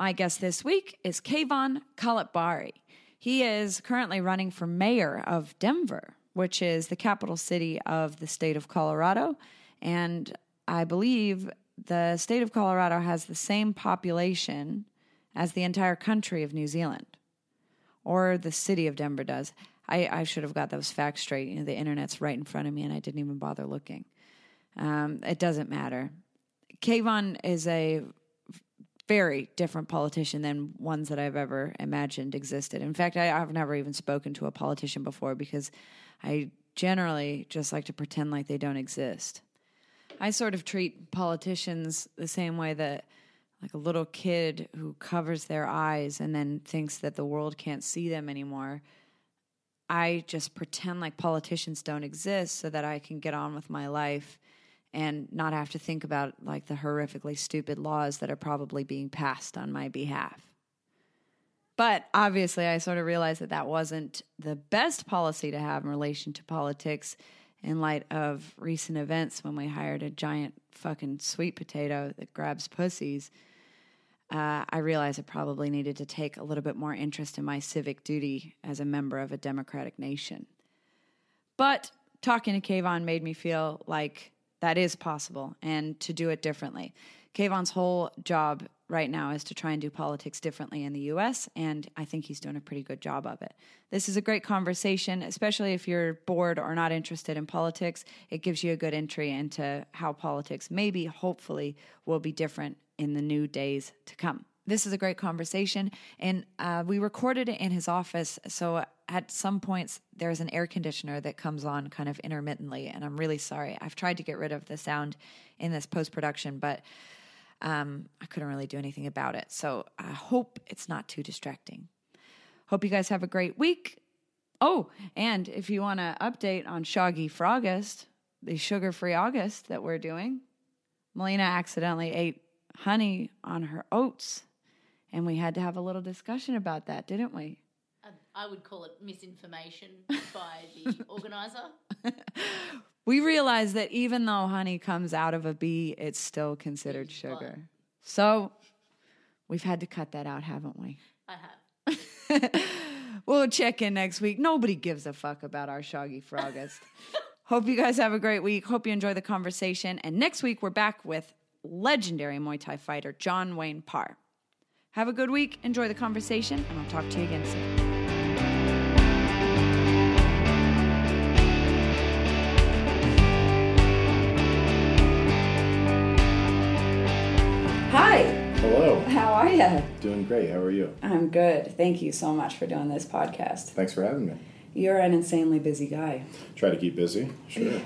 My guest this week is Kayvon Khalatbari. He is currently running for mayor of Denver, which is the capital city of the state of Colorado. And I believe the state of Colorado has the same population as the entire country of New Zealand, or the city of Denver does. I, I should have got those facts straight. You know, the internet's right in front of me, and I didn't even bother looking. Um, it doesn't matter. Kayvon is a very different politician than ones that I've ever imagined existed. In fact, I, I've never even spoken to a politician before because I generally just like to pretend like they don't exist. I sort of treat politicians the same way that like a little kid who covers their eyes and then thinks that the world can't see them anymore. I just pretend like politicians don't exist so that I can get on with my life and not have to think about like the horrifically stupid laws that are probably being passed on my behalf. But obviously, I sort of realized that that wasn't the best policy to have in relation to politics in light of recent events when we hired a giant fucking sweet potato that grabs pussies. Uh, I realized I probably needed to take a little bit more interest in my civic duty as a member of a democratic nation. But talking to Kayvon made me feel like that is possible and to do it differently. Kayvon's whole job right now is to try and do politics differently in the US, and I think he's doing a pretty good job of it. This is a great conversation, especially if you're bored or not interested in politics. It gives you a good entry into how politics maybe, hopefully, will be different in the new days to come. This is a great conversation, and uh, we recorded it in his office. So at some points, there's an air conditioner that comes on kind of intermittently, and I'm really sorry. I've tried to get rid of the sound in this post production, but um, I couldn't really do anything about it. So I hope it's not too distracting. Hope you guys have a great week. Oh, and if you want to update on Shoggy for August, the sugar free August that we're doing, Melina accidentally ate honey on her oats, and we had to have a little discussion about that, didn't we? I would call it misinformation by the organizer. we realized that even though honey comes out of a bee, it's still considered It's sugar. fine. So we've had to cut that out, haven't we? I have. We'll check in next week. Nobody gives a fuck about our Shoggy for Hope you guys have a great week. Hope you enjoy the conversation. And next week, we're back with legendary Muay Thai fighter John Wayne Parr. Have a good week. Enjoy the conversation, and I'll talk to you again soon. You? Doing great. How are you? I'm good. Thank you so much for doing this podcast. Thanks for having me. You're an insanely busy guy. Try to keep busy. Sure.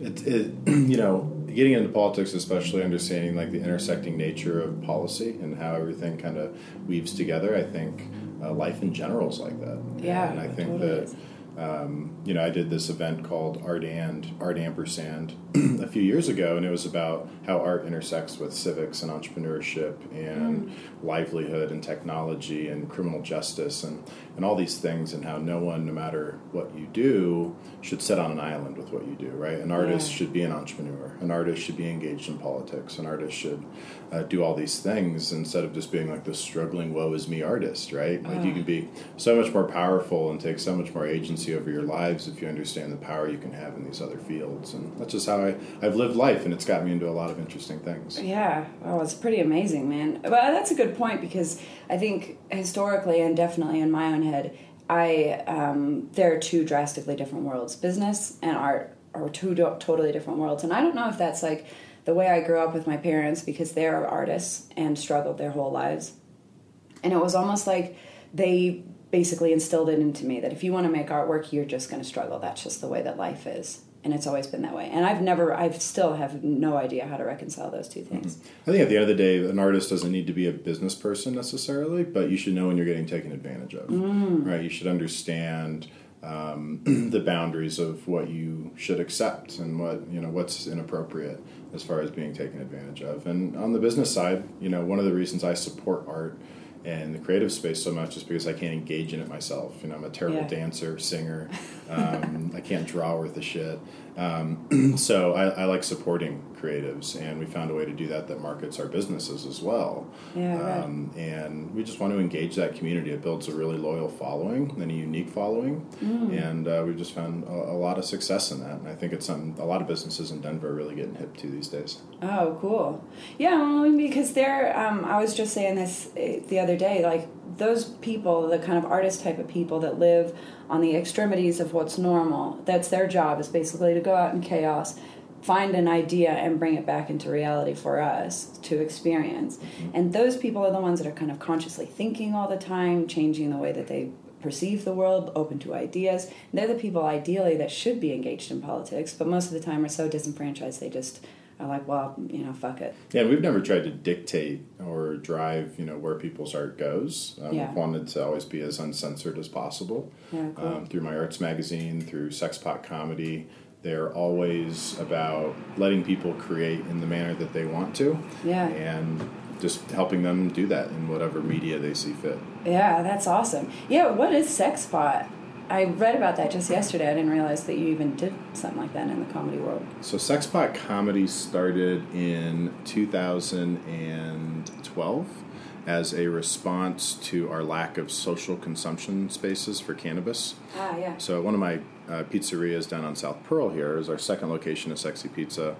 It, it, you know, getting into politics, especially understanding like the intersecting nature of policy and how everything kind of weaves together. I think uh, life in general is like that. Yeah, and I think totally that. is. Um, you know, I did this event called Art and Art Ampersand a few years ago, and it was about how art intersects with civics and entrepreneurship and livelihood and technology and criminal justice and, and all these things, and how no one, no matter what you do, should sit on an island with what you do, right? An artist Yeah. should be an entrepreneur, an artist should be engaged in politics, an artist should uh, do all these things instead of just being like the struggling, woe is me artist, right? Like you can be so much more powerful and take so much more agency over your lives if you understand the power you can have in these other fields. And that's just how I, I've lived life, and it's got me into a lot of interesting things. Yeah, oh, it's pretty amazing, man. But that's a good point because I think historically and definitely in my own head, I um, there are two drastically different worlds. Business and art are two do- totally different worlds, and I don't know if that's like the way I grew up with my parents because they are artists and struggled their whole lives, and it was almost like they basically instilled it into me that if you want to make artwork, you're just going to struggle. That's just the way that life is. and it's always been that way. And I've never, I still have no idea how to reconcile those two things. I think at the end of the day, an artist doesn't need to be a business person necessarily, but you should know when you're getting taken advantage of. Right? You should understand um, the boundaries of what you should accept and what you know what's inappropriate as far as being taken advantage of. And on the business side, you know, one of the reasons I support art and the creative space so much is because I can't engage in it myself. You know, I'm a terrible Yeah. dancer, singer. Um, I can't draw worth a shit. Um, so I, I like supporting creatives, and we found a way to do that that markets our businesses as well. Yeah, right. Um, and we just want to engage that community. It builds a really loyal following and a unique following, Mm. and uh, we've just found a, a lot of success in that. And I think it's something a lot of businesses in Denver are really getting hip to these days. Oh, cool. Yeah, well, because they're, um, I was just saying this uh, the other day, like those people, the kind of artist type of people that live on the extremities of what's normal, that's their job, is basically to go out in chaos, find an idea, and bring it back into reality for us to experience. Mm-hmm. And those people are the ones that are kind of consciously thinking all the time, changing the way that they perceive the world, open to ideas. And they're the people ideally that should be engaged in politics, but most of the time are so disenfranchised they just are like, well, you know, fuck it. Yeah, we've never tried to dictate or drive, you know, where people's art goes. Um, Yeah. We've wanted to always be as uncensored as possible. Yeah, cool. um, through my arts magazine, through Sexpot Comedy, they're always about letting people create in the manner that they want to. Yeah. And just helping them do that in whatever media they see fit. Yeah, that's awesome. Yeah, what is Sexpot? I read about that just yesterday. I didn't realize that you even did something like that in the comedy world. So Sexpot Comedy started in 2012 as a response to our lack of social consumption spaces for cannabis. Ah, yeah. So one of my uh, pizzerias down on South Pearl here is our second location of Sexy Pizza.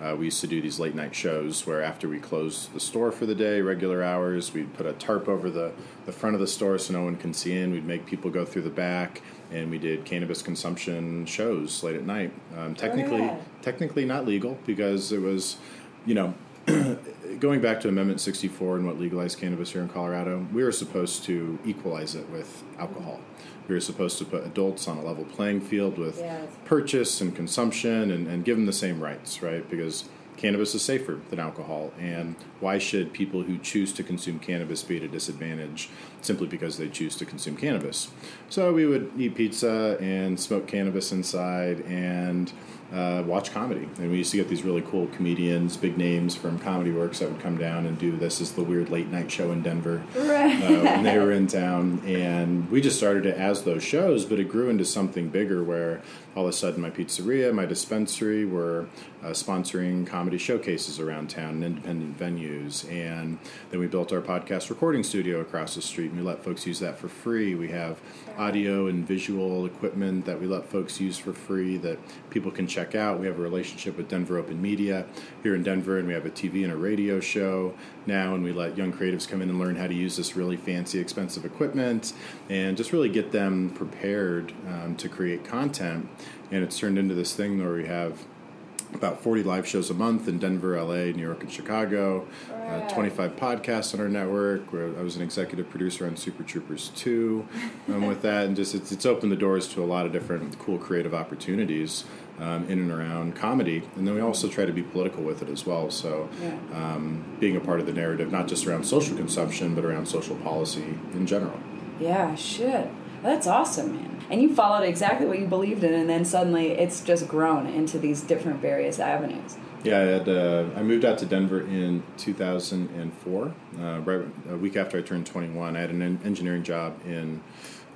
Uh, we used to do these late night shows where after we closed the store for the day, regular hours, we'd put a tarp over the, the front of the store so no one can see in. We'd make people go through the back, and we did cannabis consumption shows late at night. Um, technically, yeah. technically not legal because it was, you know, going back to Amendment 64 and what legalized cannabis here in Colorado, we were supposed to equalize it with alcohol. We were supposed to put adults on a level playing field with Yeah. purchase and consumption and, and give them the same rights, right? Because cannabis is safer than alcohol. And why should people who choose to consume cannabis be at a disadvantage simply because they choose to consume cannabis? So we would eat pizza and smoke cannabis inside and uh, watch comedy. And we used to get these really cool comedians, big names from Comedy Works that would come down and do this is the weird late night show in Denver Right. uh, when they were in town. And we just started it as those shows, but it grew into something bigger where all of a sudden my pizzeria, my dispensary were uh, sponsoring comedy showcases around town and independent venues. And then we built our podcast recording studio across the street and we let folks use that for free. We have audio and visual equipment that we let folks use for free that people can check out. We have a relationship with Denver Open Media here in Denver, and we have a TV and a radio show now, and we let young creatives come in and learn how to use this really fancy, expensive equipment and just really get them prepared um, to create content. And it's turned into this thing where we have about 40 live shows a month in Denver, LA, New York, and Chicago. Uh, 25 podcasts on our network. Where I was an executive producer on Super Troopers 2. Um, with that, and just it's, it's opened the doors to a lot of different cool creative opportunities um, in and around comedy. And then we also try to be political with it as well. So Yeah. um, being a part of the narrative, not just around social consumption, but around social policy in general. Yeah, shit. That's awesome, man. And you followed exactly what you believed in, and then suddenly it's just grown into these different various avenues. Yeah, I, had, uh, I moved out to Denver in 2004, uh, right a week after I turned 21. I had an en- engineering job in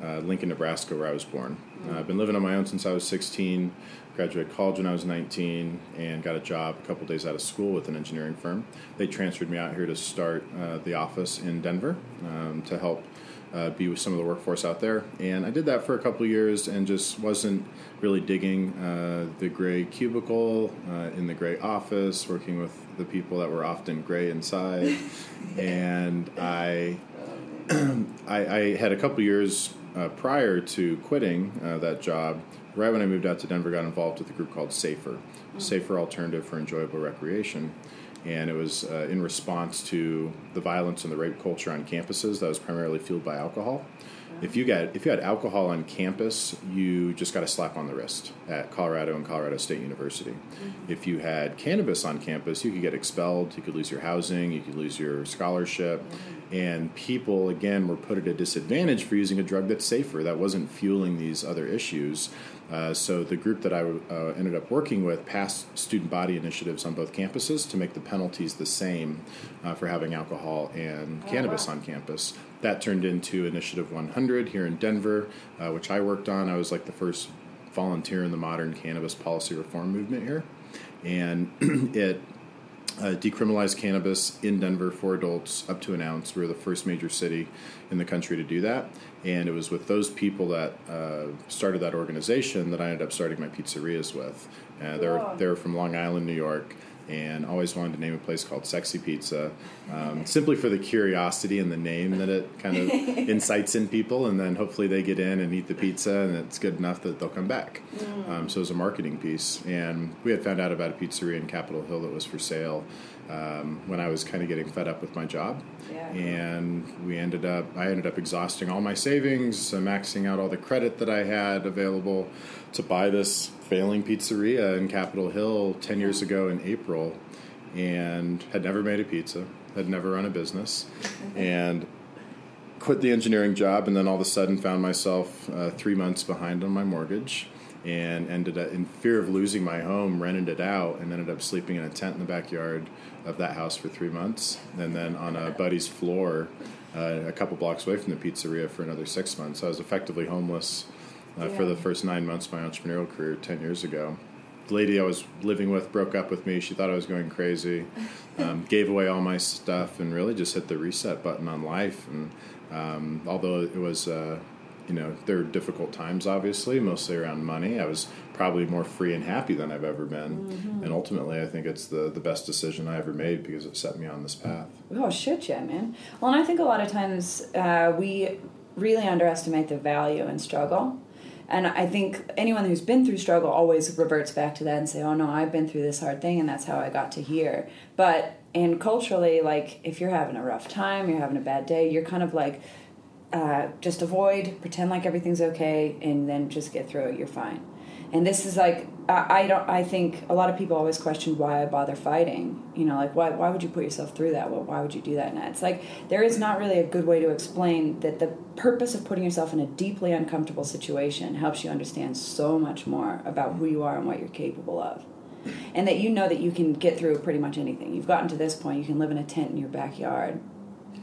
uh, Lincoln, Nebraska, where I was born. Uh, I've been living on my own since I was 16. Graduated college when I was 19, and got a job a couple days out of school with an engineering firm. They transferred me out here to start uh, the office in Denver um, to help uh, be with some of the workforce out there. And I did that for a couple years and just wasn't really digging uh, the gray cubicle uh, in the gray office, working with the people that were often gray inside. and I, I, I had a couple years uh, prior to quitting uh, that job. Right when I moved out to Denver, got involved with a group called Safer, Safer Alternative for Enjoyable Recreation and it was uh, in response to the violence and the rape culture on campuses that was primarily fueled by alcohol. If you got if you had alcohol on campus, you just got a slap on the wrist at Colorado and Colorado State University. Mm-hmm. If you had cannabis on campus, you could get expelled. You could lose your housing. You could lose your scholarship. Mm-hmm. And people again were put at a disadvantage for using a drug that's safer that wasn't fueling these other issues. Uh, so the group that I uh, ended up working with passed student body initiatives on both campuses to make the penalties the same uh, for having alcohol and cannabis on campus. That turned into Initiative 100 here in Denver, uh, which I worked on. I was like the first volunteer in the modern cannabis policy reform movement here, and it uh, decriminalized cannabis in Denver for adults up to an ounce. We were the first major city in the country to do that. And it was with those people that uh, started that organization that I ended up starting my pizzerias with. Uh, they're, they're from Long Island, New York, and always wanted to name a place called Sexy Pizza, um, simply for the curiosity and the name that it kind of incites in people. And then hopefully they get in and eat the pizza, and it's good enough that they'll come back. Um, so it was a marketing piece. And we had found out about a pizzeria in Capitol Hill that was for sale um, when I was kind of getting fed up with my job. Yeah. And we ended up, I ended up exhausting all my savings, uh, maxing out all the credit that I had available to buy this failing pizzeria in Capitol Hill 10 years ago in April and had never made a pizza, had never run a business, and quit the engineering job and then all of a sudden found myself uh, three months behind on my mortgage and ended up in fear of losing my home rented it out and ended up sleeping in a tent in the backyard of that house for three months and then on a buddy's floor uh, a couple blocks away from the pizzeria for another six months. I was effectively homeless uh, for the first nine months of my entrepreneurial career 10 years ago. The lady i was living with broke up with me. She thought i was going crazy um, gave away all my stuff and really just hit the reset button on life. And um, although it was uh, you know there were difficult times obviously mostly around money i was probably more free and happy than i've ever been and ultimately i think it's the, the best decision i ever made because it set me on this path Oh shit, yeah, man. Well, and I think a lot of times uh, we really underestimate the value in struggle. And I think anyone who's been through struggle always reverts back to that and say, "Oh no, I've been through this hard thing, and that's how I got to here." But and culturally, like if you're having a rough time, you're having a bad day, you're kind of like, uh, just avoid, pretend like everything's okay, and then just get through it. You're fine. And this is like I, I don't. I think a lot of people always question why I bother fighting. You know, like why why would you put yourself through that? Well, why would you do that? And it's like there is not really a good way to explain that the purpose of putting yourself in a deeply uncomfortable situation helps you understand so much more about who you are and what you're capable of. And that you know that you can get through pretty much anything. You've gotten to this point, you can live in a tent in your backyard.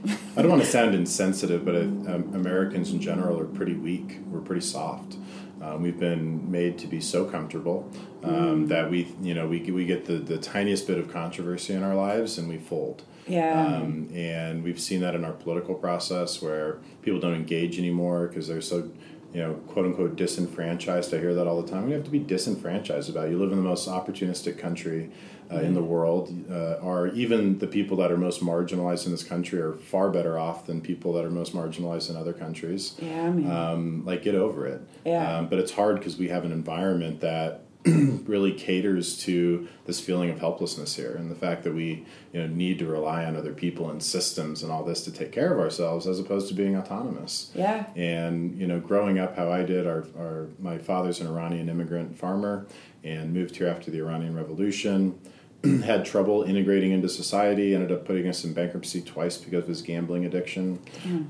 I don't want to sound insensitive, but uh, um, Americans in general are pretty weak. We're pretty soft. Um, we've been made to be so comfortable um, that we, you know, we we get the, the tiniest bit of controversy in our lives and we fold. Yeah. Um, and we've seen that in our political process where people don't engage anymore because they're so, you know, quote unquote disenfranchised. I hear that all the time. We have to be disenfranchised about. it. You live in the most opportunistic country uh, in the world. Uh, are even the people that are most marginalized in this country are far better off than people that are most marginalized in other countries. yeah, I mean, Um, like get over it. Yeah. Um, but it's hard because we have an environment that really caters to this feeling of helplessness here, and the fact that we you know need to rely on other people and systems and all this to take care of ourselves, as opposed to being autonomous. yeah. And you know, growing up how I did, our, our my father's an Iranian immigrant farmer and moved here after the Iranian Revolution. had trouble integrating into society. Ended up putting us in bankruptcy twice because of his gambling addiction.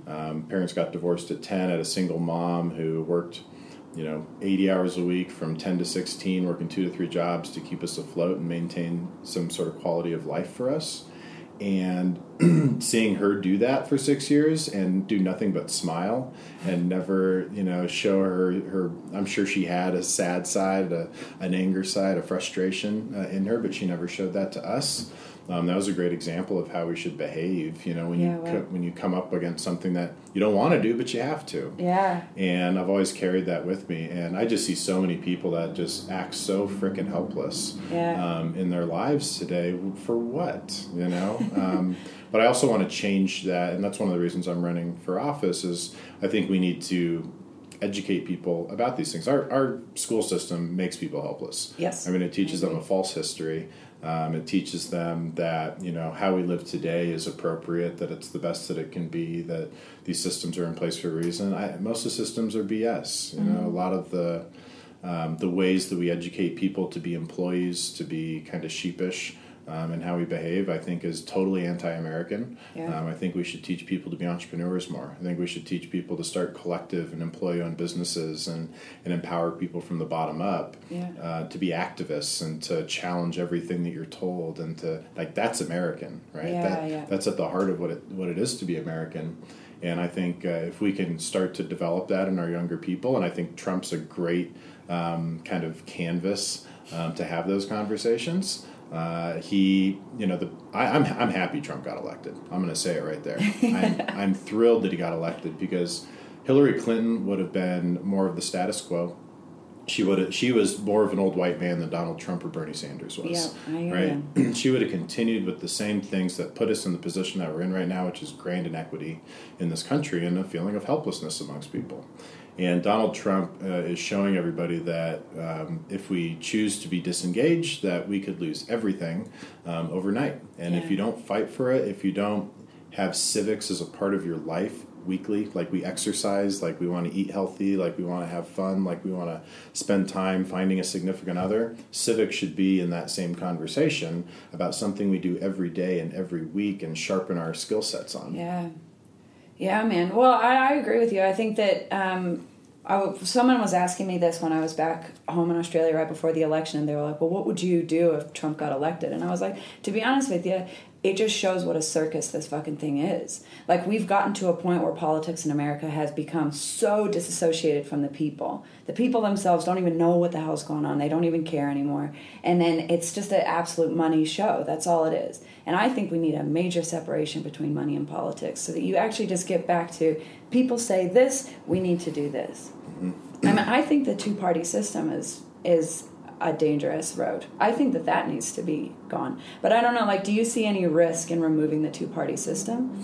Um, parents got divorced at ten. Had a single mom who worked, you know, eighty hours a week from ten to sixteen, working two to three jobs to keep us afloat and maintain some sort of quality of life for us. And seeing her do that for six years and do nothing but smile and never you know show her her i'm sure she had a sad side a, an anger side a frustration uh, in her but she never showed that to us um, that was a great example of how we should behave you know when Yeah, you right. co- when you come up against something that you don't want to do but you have to Yeah. and I've always carried that with me. And I just see so many people that just act so freaking helpless Yeah. um, in their lives today. For what, you know? um, but I also want to change that, and that's one of the reasons I'm running for office. Is I think we need to educate people about these things. Our, our school system makes people helpless. Yes. I mean, it teaches them a false history Um, it teaches them that you know how we live today is appropriate, that it's the best that it can be, that these systems are in place for a reason. I, most of the systems are BS. You know, a lot of the um, the ways that we educate people to be employees, to be kind of sheepish. Um, and how we behave, I think, is totally anti-American. Yeah. Um, I think we should teach people to be entrepreneurs more. I think we should teach people to start collective and employee-owned businesses and, and empower people from the bottom up Yeah. uh, to be activists and to challenge everything that you're told and to like that's American, right? Yeah, that, yeah. That's at the heart of what it what it is to be American. And I think uh, if we can start to develop that in our younger people, and I think Trump's a great um, kind of canvas um, to have those conversations. Uh, he, you know, the I, I'm I'm happy Trump got elected. I'm going to say it right there. I'm, I'm thrilled that he got elected because Hillary Clinton would have been more of the status quo. She would have, she was more of an old white man than Donald Trump or Bernie Sanders was. Yeah, right. she would have continued with the same things that put us in the position that we're in right now, which is grand inequity in this country and a feeling of helplessness amongst people. And Donald Trump uh, is showing everybody that um, if we choose to be disengaged, that we could lose everything um, overnight. And Yeah. if you don't fight for it, if you don't have civics as a part of your life weekly, like we exercise, like we want to eat healthy, like we want to have fun, like we want to spend time finding a significant other, civics should be in that same conversation about something we do every day and every week and sharpen our skill sets on. Yeah, yeah, man. Well, I, I agree with you. I think that um, someone was asking me this when I was back home in Australia right before the election, and they were like, "Well, what would you do if Trump got elected?" And I was like, "To be honest with you." It just shows what a circus this fucking thing is. Like, we've gotten to a point where politics in America has become so disassociated from the people. The people themselves don't even know what the hell's going on. They don't even care anymore. And then it's just an absolute money show. That's all it is. And I think we need a major separation between money and politics so that you actually just get back to people say this, we need to do this. Mm-hmm. I mean, I think the two party system is is a dangerous road. I think that that needs to be gone. But I don't know. Like, do you see any risk in removing the two party system?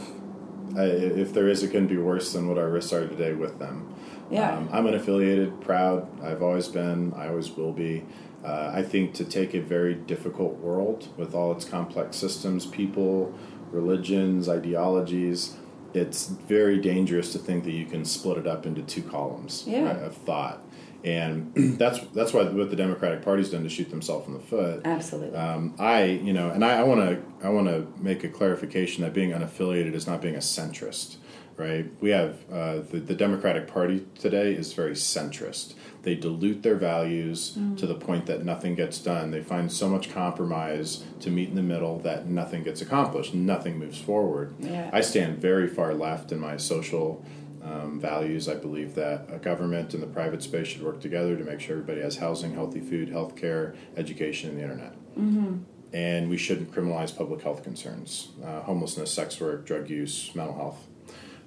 I, if there is, it couldn't be worse than what our risks are today with them. Yeah. Um, I'm unaffiliated, proud. I've always been. I always will be. Uh, I think to take a very difficult world with all its complex systems, people, religions, ideologies, it's very dangerous to think that you can split it up into two columns Yeah. right, of thought. And that's that's why what the Democratic Party's done to shoot themselves in the foot. Absolutely. Um, I, you know, and I want to, I want to make a clarification that being unaffiliated is not being a centrist, right? We have uh, the, the Democratic Party today is very centrist. They dilute their values to the point that nothing gets done. They find so much compromise to meet in the middle that nothing gets accomplished. Nothing moves forward. Yeah. I stand very far left in my social um, values. I believe that a government and the private space should work together to make sure everybody has housing, healthy food, health care, education, and the internet. And we shouldn't criminalize public health concerns, uh, homelessness, sex work, drug use, mental health.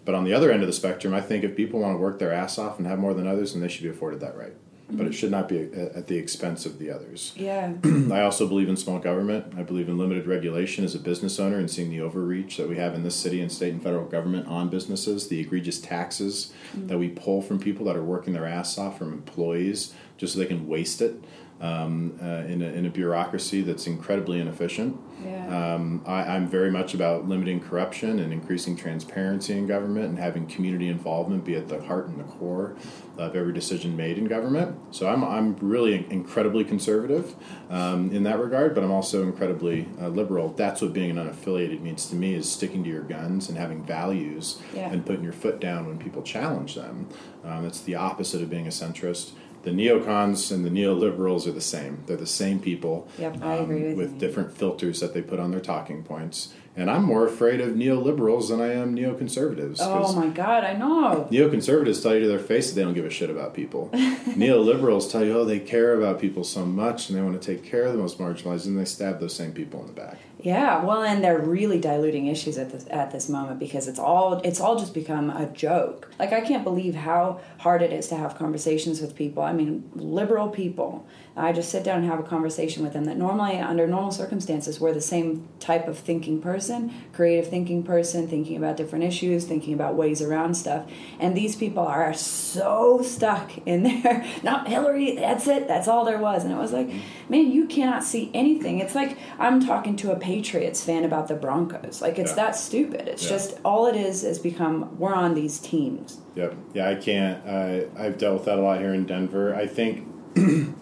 But on the other end of the spectrum, I think if people want to work their ass off and have more than others, then they should be afforded that right. But it should not be at at the expense of the others. yeah. I also believe in small government. I believe in limited regulation as a business owner and seeing the overreach that we have in this city and state and federal government on businesses, the egregious taxes mm. that we pull from people that are working their ass off from employees just so they can waste it um, uh, in, a, in a bureaucracy that's incredibly inefficient. Yeah. Um, I, I'm very much about limiting corruption and increasing transparency in government and having community involvement be at the heart and the core of every decision made in government. So I'm, I'm really incredibly conservative um, in that regard, but I'm also incredibly uh, liberal. That's what being an unaffiliated means to me is sticking to your guns and having values Yeah. and putting your foot down when people challenge them. Um, it's the opposite of being a centrist. The neocons and the neoliberals are the same. They're the same people um, Yep, I agree with you. different filters that they put on their talking points. And I'm more afraid of neoliberals than I am neoconservatives. Oh my God, I know. Neoconservatives tell you to their face that they don't give a shit about people. Neoliberals tell you, oh, they care about people so much and they want to take care of the most marginalized, and they stab those same people in the back. Yeah, well, and they're really diluting issues at this at this moment because it's all it's all just become a joke. Like I can't believe how hard it is to have conversations with people. I mean, liberal people. I just sit down and have a conversation with them that normally, under normal circumstances, we're the same type of thinking person. creative thinking person, thinking about different issues, thinking about ways around stuff. And these people are so stuck in there. Not Hillary, that's it, that's all there was. And it was like, man, you cannot see anything. It's like I'm talking to a Patriots fan about the Broncos. Like it's Yeah. that stupid. It's Yeah. just all it is has become we're on these teams. Yep. Yeah, I can't. Uh, I've dealt with that a lot here in Denver. I think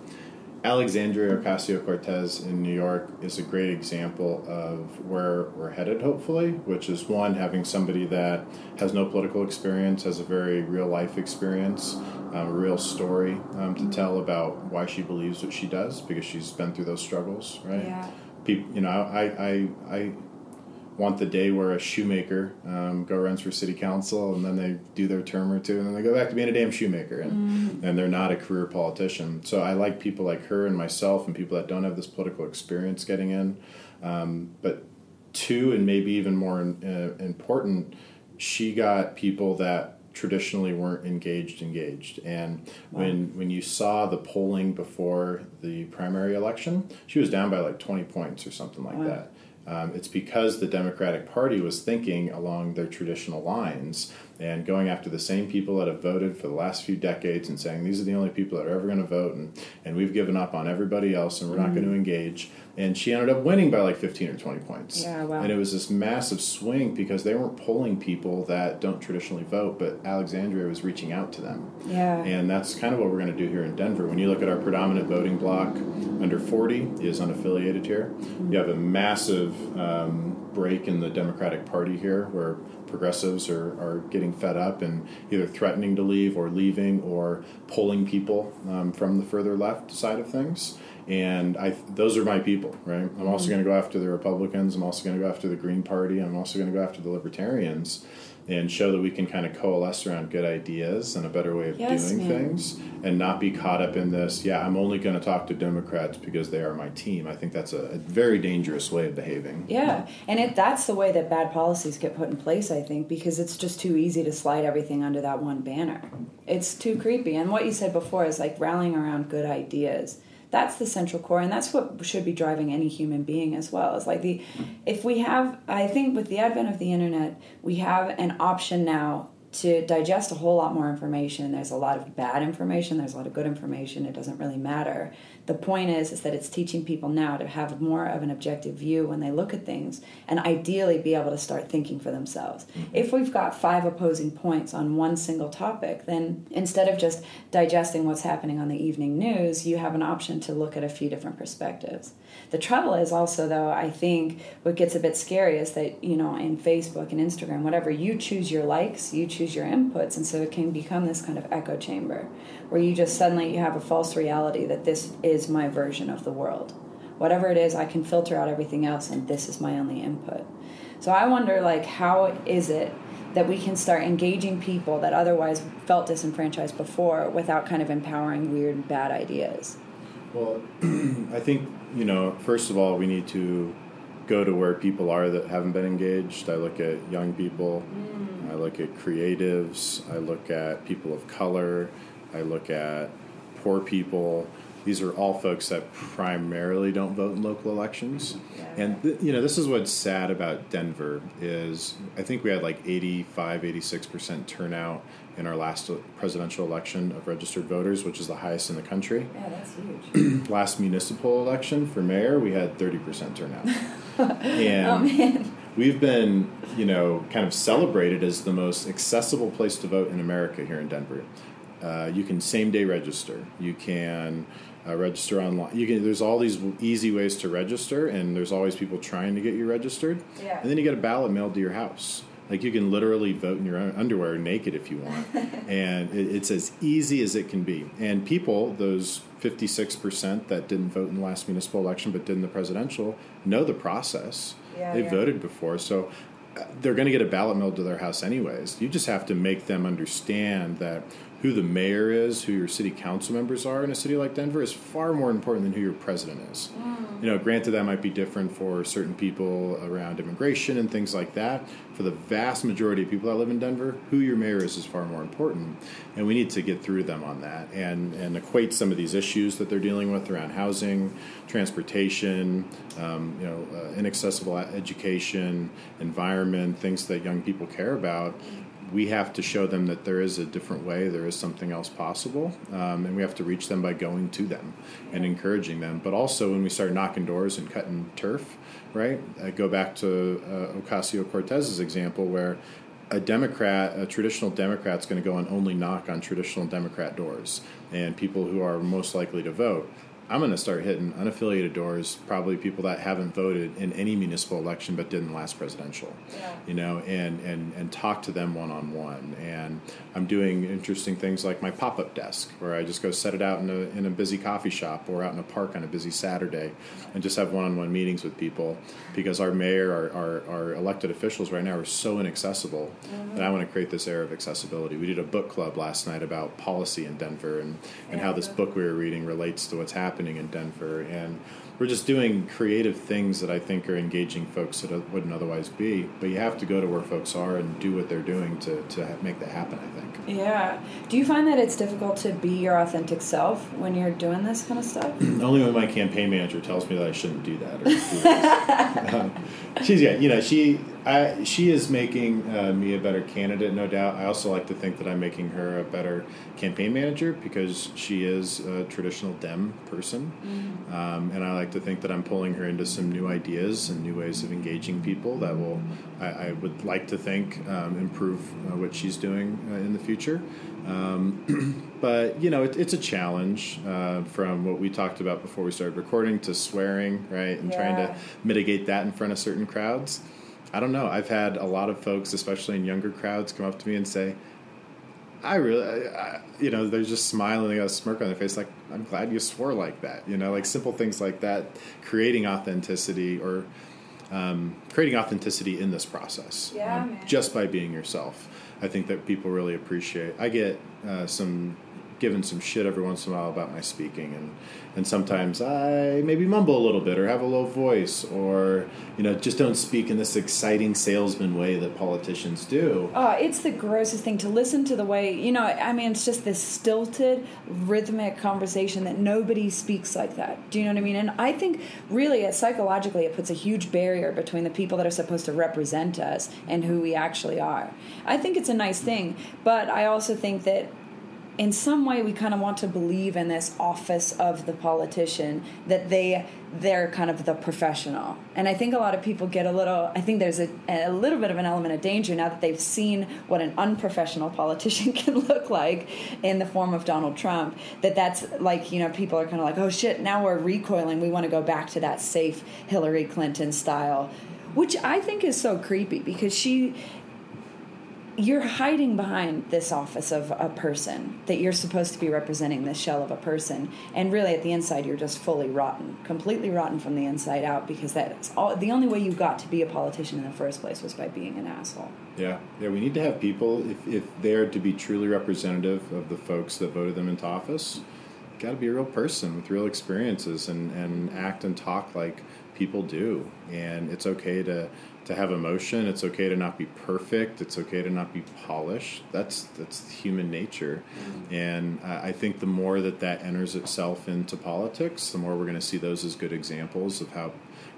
Alexandria Ocasio Cortez in New York is a great example of where we're headed, hopefully, which is one, having somebody that has no political experience, has a very real life experience, um, a real story um, to tell about why she believes what she does because she's been through those struggles, right? Yeah. People, you know, I, I, I want the day where a shoemaker um, go runs for city council and then they do their term or two and then they go back to being a damn shoemaker and, and they're not a career politician. So I like people like her and myself and people that don't have this political experience getting in. Um, but two, and maybe even more uh, important, she got people that traditionally weren't engaged engaged. And when when you saw the polling before the primary election she was down by like 20 points or something like that. Um, it's because the Democratic Party was thinking along their traditional lines and going after the same people that have voted for the last few decades and saying these are the only people that are ever going to vote and, and we've given up on everybody else and we're not going to engage. And she ended up winning by like 15 or 20 points. Yeah, wow. And it was this massive swing because they weren't polling people that don't traditionally vote, but Alexandria was reaching out to them. Yeah. And that's kind of what we're going to do here in Denver. When you look at our predominant voting block, under 40 is unaffiliated here. You have a massive um, break in the Democratic Party here where progressives are, are getting fed up and either threatening to leave or leaving or pulling people um, from the further left side of things. And I, those are my people, right? I'm also mm-hmm. going to go after the Republicans. I'm also going to go after the Green Party. I'm also going to go after the Libertarians and show that we can kind of coalesce around good ideas and a better way of Yes, doing things and not be caught up in this, yeah, I'm only going to talk to Democrats because they are my team. I think that's a, a very dangerous way of behaving. Yeah, and it that's the way that bad policies get put in place, I think, because it's just too easy to slide everything under that one banner. It's too creepy. And what you said before is like rallying around good ideas. That's the central core, and that's what should be driving any human being as well. It's like the if we have, I think, with the advent of the internet, we have an option now to digest a whole lot more information. There's a lot of bad information. There's a lot of good information. It doesn't really matter. The point is, is that it's teaching people now to have more of an objective view when they look at things, and ideally be able to start thinking for themselves. Mm-hmm. If we've got five opposing points on one single topic, then instead of just digesting what's happening on the evening news, you have an option to look at a few different perspectives. The trouble is also, though, I think what gets a bit scary is that, you know, in Facebook and Instagram, whatever, you choose your likes, you choose your inputs, and so it can become this kind of echo chamber where you just suddenly you have a false reality that this is my version of the world. Whatever it is, I can filter out everything else, and this is my only input. So I wonder, like, how is it that we can start engaging people that otherwise felt disenfranchised before without kind of empowering weird, bad ideas? Well, I think, you know, first of all, we need to go to where people are that haven't been engaged. I look at young people, mm. I look at creatives, I look at people of color, I look at poor people. These are all folks that primarily don't vote in local elections. And th- you know, this is what's sad about Denver is I think we had like 85, 86% turnout in our last presidential election of registered voters, which is the highest in the country Yeah, that's huge. last municipal election for mayor, we had 30% turnout. oh, and man. we've been, you know, kind of celebrated as the most accessible place to vote in America here in Denver. Uh, you can same day register. You can uh, register online. You can. There's all these easy ways to register, and there's always people trying to get you registered. Yeah. And then you get a ballot mailed to your house. Like you can literally vote in your own underwear naked if you want, and it, it's as easy as it can be. And people, those 56% that didn't vote in the last municipal election but did in the presidential, know the process. Yeah, They've yeah. voted before, so uh, they're going to get a ballot mailed to their house anyways. You just have to make them understand that who the mayor is, who your city council members are in a city like Denver is far more important than who your president is. Mm. You know, granted that might be different for certain people around immigration and things like that. For the vast majority of people that live in Denver, who your mayor is is far more important, and we need to get through them on that and and equate some of these issues that they're dealing with around housing, transportation, um, you know, uh, inaccessible education, environment, things that young people care about we have to show them that there is a different way, there is something else possible, um, and we have to reach them by going to them and encouraging them. But also, when we start knocking doors and cutting turf, right? I go back to uh, Ocasio Cortez's example where a Democrat, a traditional Democrat, is going to go and only knock on traditional Democrat doors and people who are most likely to vote. I'm going to start hitting unaffiliated doors, probably people that haven't voted in any municipal election but did in the last presidential, yeah. you know, and, and, and talk to them one on one. And I'm doing interesting things like my pop up desk, where I just go set it out in a, in a busy coffee shop or out in a park on a busy Saturday and just have one on one meetings with people because our mayor, our, our, our, elected officials right now are so inaccessible. Mm-hmm. And I want to create this era of accessibility. We did a book club last night about policy in Denver and, and yeah. how this book we were reading relates to what's happening happening in Denver, and we're just doing creative things that I think are engaging folks that wouldn't otherwise be. But you have to go to where folks are and do what they're doing to, to make that happen, I think. Yeah. Do you find that it's difficult to be your authentic self when you're doing this kind of stuff? Only when my campaign manager tells me that I shouldn't do that. Or do um, she's, yeah, you know, she I, she is making uh, me a better candidate, no doubt. I also like to think that I'm making her a better campaign manager because she is a traditional Dem person. Mm-hmm. Um, and I like to think that I'm pulling her into some new ideas and new ways of engaging people that will, I, I would like to think, um, improve uh, what she's doing uh, in the future. Um, but, you know, it, it's a challenge uh, from what we talked about before we started recording to swearing, right? And yeah. trying to mitigate that in front of certain crowds. I don't know. I've had a lot of folks, especially in younger crowds, come up to me and say, I really, I, you know, they're just smiling, they got a smirk on their face, like, I'm glad you swore like that. You know, like simple things like that, creating authenticity or um, creating authenticity in this process. Yeah, um, just by being yourself. I think that people really appreciate. I get uh, some given some shit every once in a while about my speaking and and sometimes I maybe mumble a little bit or have a low voice or you know just don't speak in this exciting salesman way that politicians do. Oh, it's the grossest thing to listen to the way you know. I mean, it's just this stilted, rhythmic conversation that nobody speaks like that. Do you know what I mean? And I think really, psychologically, it puts a huge barrier between the people that are supposed to represent us and who we actually are. I think it's a nice thing, but I also think that in some way we kind of want to believe in this office of the politician that they they're kind of the professional. And i think a lot of people get a little i think there's a, a little bit of an element of danger now that they've seen what an unprofessional politician can look like in the form of donald trump that that's like you know people are kind of like oh shit now we're recoiling. We want to go back to that safe hillary clinton style which i think is so creepy because she you're hiding behind this office of a person that you're supposed to be representing this shell of a person. And really at the inside you're just fully rotten completely rotten from the inside out because that's all the only way you got to be a politician in the first place was by being an asshole. Yeah. Yeah we need to have people if, if they're to be truly representative of the folks that voted them into office got to be a real person with real experiences and, and act and talk like people do. And it's okay to to have emotion. It's okay to not be perfect. It's okay to not be polished. That's that's human nature, mm-hmm. and uh, I think the more that that enters itself into politics, the more we're going to see those as good examples of how.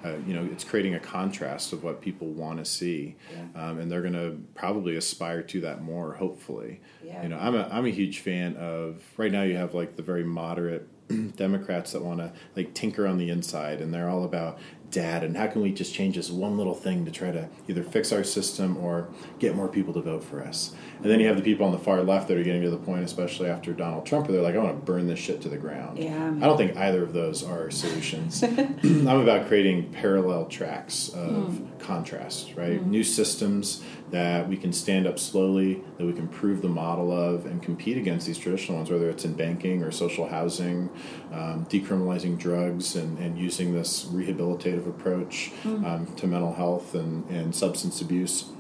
Uh, you know, it's creating a contrast of what people want to see, yeah. um, and they're going to probably aspire to that more. Hopefully, yeah. you know, I'm a I'm a huge fan of. Right now, you have like the very moderate Democrats that want to like tinker on the inside, and they're all about dad and how can we just change this one little thing to try to either fix our system or get more people to vote for us? And then you have the people on the far left that are getting to the point especially after donald trump where they're like i want to burn this shit to the ground. Yeah. I don't think either of those are solutions. I'm about creating parallel tracks of mm. Contrast right mm. new systems that we can stand up slowly, that we can prove the model of, and compete against these traditional ones, whether it's in banking or social housing, um, decriminalizing drugs, and, and using this rehabilitative approach mm. um, to mental health and, and substance abuse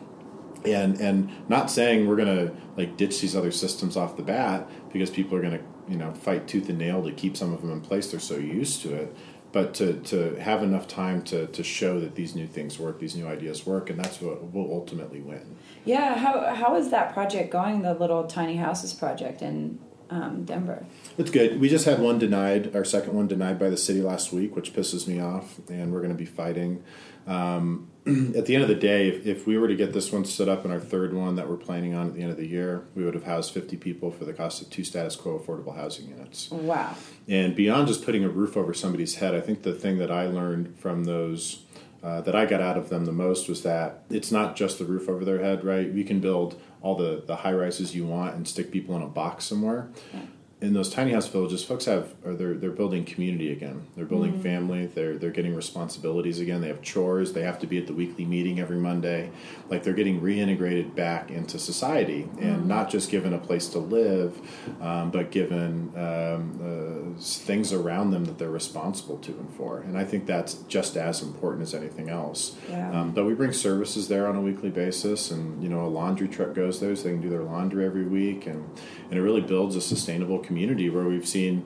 and and not saying we're gonna like ditch these other systems off the bat because people are gonna you know fight tooth and nail to keep some of them in place. They're so used to it. But to, to have enough time to, to show that these new things work, these new ideas work, and that's what will ultimately win. Yeah, how how is that project going? The little tiny houses project in um, Denver. It's good. We just had one denied, our second one denied by the city last week, which pisses me off, and we're going to be fighting. Um, at the end of the day, if, if, we were to get this one set up and our third one that we're planning on at the end of the year, we would have housed 50 people for the cost of two status quo affordable housing units. Wow. And beyond just putting a roof over somebody's head, I think the thing that I learned from those. Uh, that I got out of them the most was that it's not just the roof over their head, right? We can build all the, the high rises you want and stick people in a box somewhere. Yeah in those tiny house villages, folks have or they're they're building community again. They're building mm-hmm. family. They're they're getting responsibilities again. They have chores. They have to be at the weekly meeting every Monday. Like they're getting reintegrated back into society and mm-hmm. not just given a place to live, um, but given um, uh, things around them that they're responsible to and for. And I think that's just as important as anything else. Yeah. Um, but we bring services there on a weekly basis, and you know a laundry truck goes there so they can do their laundry every week, and and it really builds a sustainable community where we've seen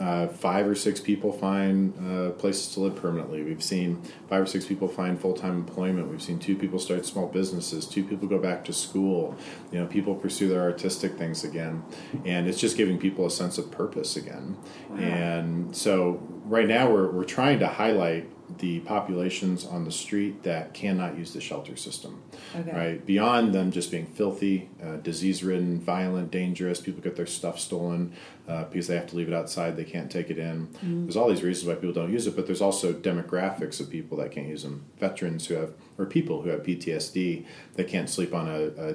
uh, five or six people find uh, places to live permanently. We've seen five or six people find full time employment. We've seen two people start small businesses. Two people go back to school. You know, people pursue their artistic things again, and it's just giving people a sense of purpose again. Wow. And so, right now, we're we're trying to highlight the populations on the street that cannot use the shelter system. Okay. Right beyond them just being filthy, uh, disease-ridden, violent, dangerous. People get their stuff stolen uh, because they have to leave it outside. They can't take it in. Mm-hmm. There's all these reasons why people don't use it, but there's also demographics of people that can't use them. Veterans who have, or people who have PTSD that can't sleep on a, a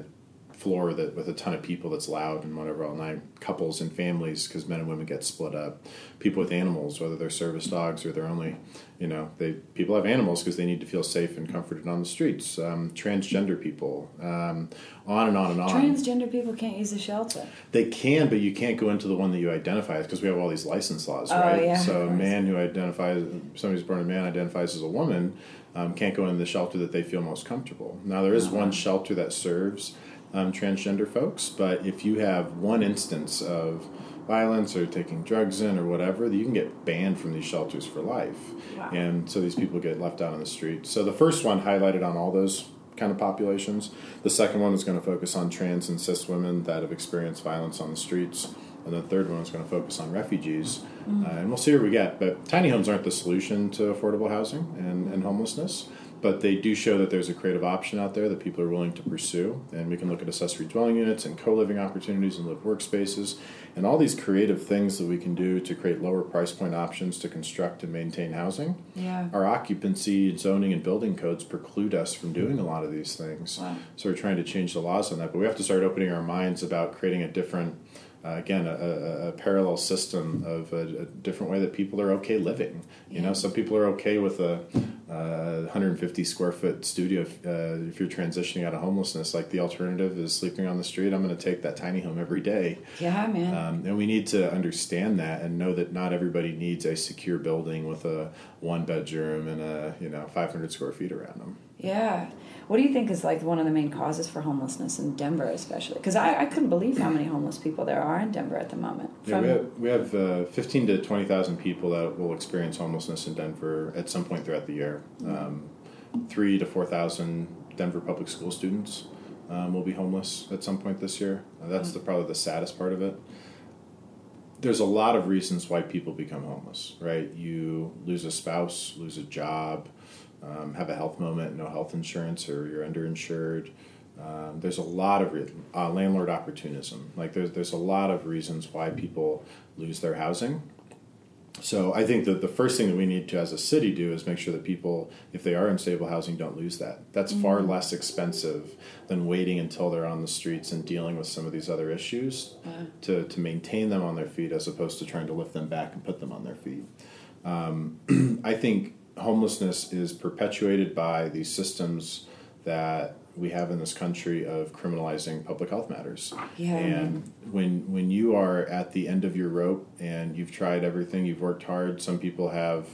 floor that with a ton of people that's loud and whatever all night. Couples and families because men and women get split up. People with animals, whether they're service dogs or they're only, you know, they people have animals because they need to feel safe and comforted on the streets. Um, transgender people, um, on and on and on. Transgender people can't use the shelter. They can, but you can't go into the one that you identify as because we have all these license laws, oh, right? Yeah, so a man who identifies somebody who's born a man identifies as a woman. Um, can't go in the shelter that they feel most comfortable. Now there is uh-huh. one shelter that serves um, transgender folks. But if you have one instance of violence or taking drugs in or whatever, you can get banned from these shelters for life. Wow. And so these people get left out on the street. So the first one highlighted on all those kind of populations. The second one is going to focus on trans and cis women that have experienced violence on the streets. And the third one is going to focus on refugees. Mm-hmm. Uh, and we'll see where we get. But tiny homes aren't the solution to affordable housing and, and homelessness but they do show that there's a creative option out there that people are willing to pursue. And we can look at accessory dwelling units and co living opportunities and live workspaces and all these creative things that we can do to create lower price point options to construct and maintain housing. Yeah. Our occupancy, zoning, and building codes preclude us from doing a lot of these things. Wow. So we're trying to change the laws on that, but we have to start opening our minds about creating a different uh, again a, a, a, parallel system of a, a, different way that people are okay living. You yeah. know, some people are okay with a, 150 square foot studio if, uh, if, you're transitioning out of homelessness. Like the alternative is sleeping on the street. I'm going to take that tiny home every day. Yeah, man. Um, and we need to understand that and know that not everybody needs a secure building with a one bedroom and a you know 500 square feet around them. Yeah. What do you think is like one of the main causes for homelessness in Denver, especially? Because I, I couldn't believe how many homeless people there are in Denver at the moment. Yeah, we have, we have uh, 15 to 20,000 people that will experience homelessness in Denver at some point throughout the year. Um, three to 4,000 Denver public school students um, will be homeless at some point this year. Uh, that's the, probably the saddest part of it there's a lot of reasons why people become homeless, right? You lose a spouse, lose a job, um, have a health moment, no health insurance, or you're underinsured. Um, there's a lot of re- uh, landlord opportunism. Like there's there's a lot of reasons why people lose their housing. So I think that the first thing that we need to, as a city, do is make sure that people, if they are in stable housing, don't lose that. That's mm-hmm. far less expensive than waiting until they're on the streets and dealing with some of these other issues uh-huh. to to maintain them on their feet, as opposed to trying to lift them back and put them on their feet. Um, I think homelessness is perpetuated by these systems that we have in this country of criminalizing public health matters. Yeah. And when when you are at the end of your rope and you've tried everything, you've worked hard. Some people have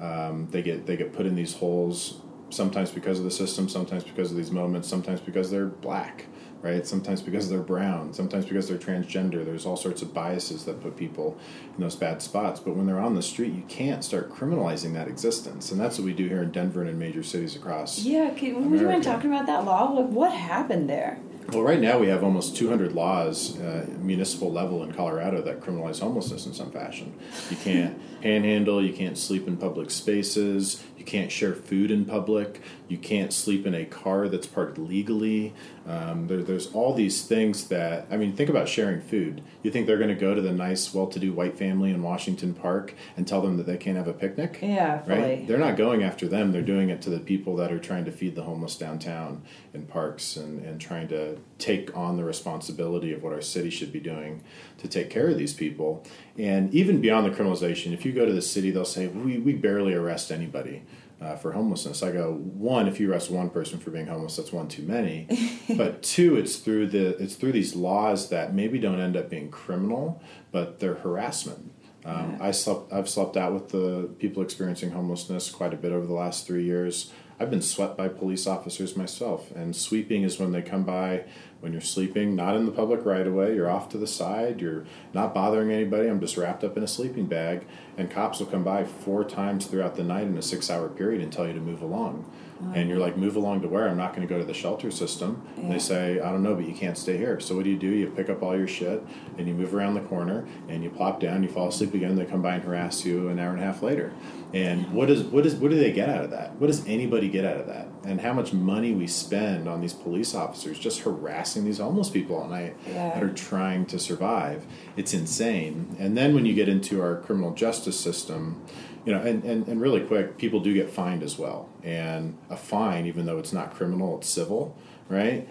um, they get they get put in these holes sometimes because of the system, sometimes because of these moments, sometimes because they're black, right? Sometimes because they're brown, sometimes because they're transgender. There's all sorts of biases that put people in those bad spots. But when they're on the street, you can't start criminalizing that existence. And that's what we do here in Denver and in major cities across. Yeah, can, would you mind talking about that law? Like, what happened there? Well, right now we have almost 200 laws, uh, municipal level in Colorado, that criminalize homelessness in some fashion. You can't panhandle, you can't sleep in public spaces, you can't share food in public, you can't sleep in a car that's parked legally. Um, there, there's all these things that, I mean, think about sharing food. You think they're going to go to the nice, well to do white family in Washington Park and tell them that they can't have a picnic? Yeah, fully. Right? They're not going after them. They're doing it to the people that are trying to feed the homeless downtown in parks and, and trying to take on the responsibility of what our city should be doing to take care of these people. And even beyond the criminalization, if you go to the city, they'll say, we, we barely arrest anybody. Uh, for homelessness, I go one. If you arrest one person for being homeless, that's one too many. but two, it's through the it's through these laws that maybe don't end up being criminal, but they're harassment. Um, I slept. I've slept out with the people experiencing homelessness quite a bit over the last three years. I've been swept by police officers myself, and sweeping is when they come by when you're sleeping, not in the public right away. You're off to the side. You're not bothering anybody. I'm just wrapped up in a sleeping bag, and cops will come by four times throughout the night in a six-hour period and tell you to move along. And you're like, move along to where? I'm not going to go to the shelter system. And they say, I don't know, but you can't stay here. So what do you do? You pick up all your shit and you move around the corner and you plop down. You fall asleep again. They come by and harass you an hour and a half later. And what is what is what do they get out of that? What does anybody get out of that? And how much money we spend on these police officers just harassing these homeless people all night Yeah. that are trying to survive? It's insane. And then when you get into our criminal justice system, you know, and, and, and really quick, people do get fined as well. And a fine, even though it's not criminal, it's civil, right?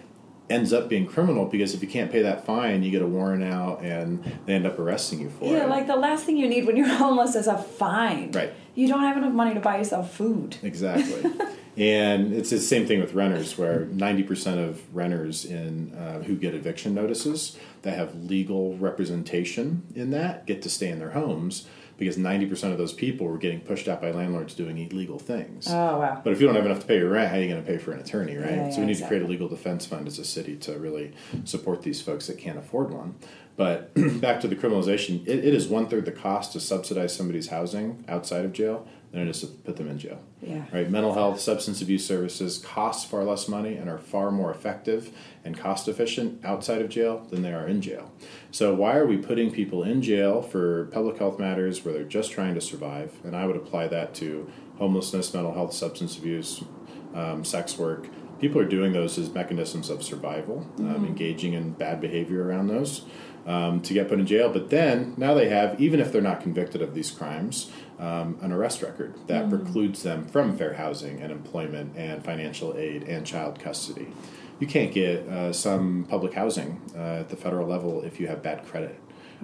Ends up being criminal because if you can't pay that fine, you get a warrant out and they end up arresting you for Yeah, it. like the last thing you need when you're homeless is a fine. Right. You don't have enough money to buy yourself food. Exactly. and it's the same thing with renters, where 90% of renters in uh, who get eviction notices that have legal representation in that get to stay in their homes because 90% of those people were getting pushed out by landlords doing illegal things. Oh wow. But if you don't have enough to pay your rent, how are you going to pay for an attorney, right? Yeah, so we need to create a legal defense fund as a city to really support these folks that can't afford one. But back to the criminalization, it, it is one third the cost to subsidize somebody's housing outside of jail than it is to put them in jail. Yeah. Right? Mental health, substance abuse services cost far less money and are far more effective and cost efficient outside of jail than they are in jail. So why are we putting people in jail for public health matters where they're just trying to survive? And I would apply that to homelessness, mental health, substance abuse, um, sex work. People are doing those as mechanisms of survival, um, engaging in bad behavior around those um, to get put in jail. But then now they have, even if they're not convicted of these crimes, um, an arrest record that precludes them from fair housing and employment and financial aid and child custody. You can't get uh, some public housing uh, at the federal level if you have bad credit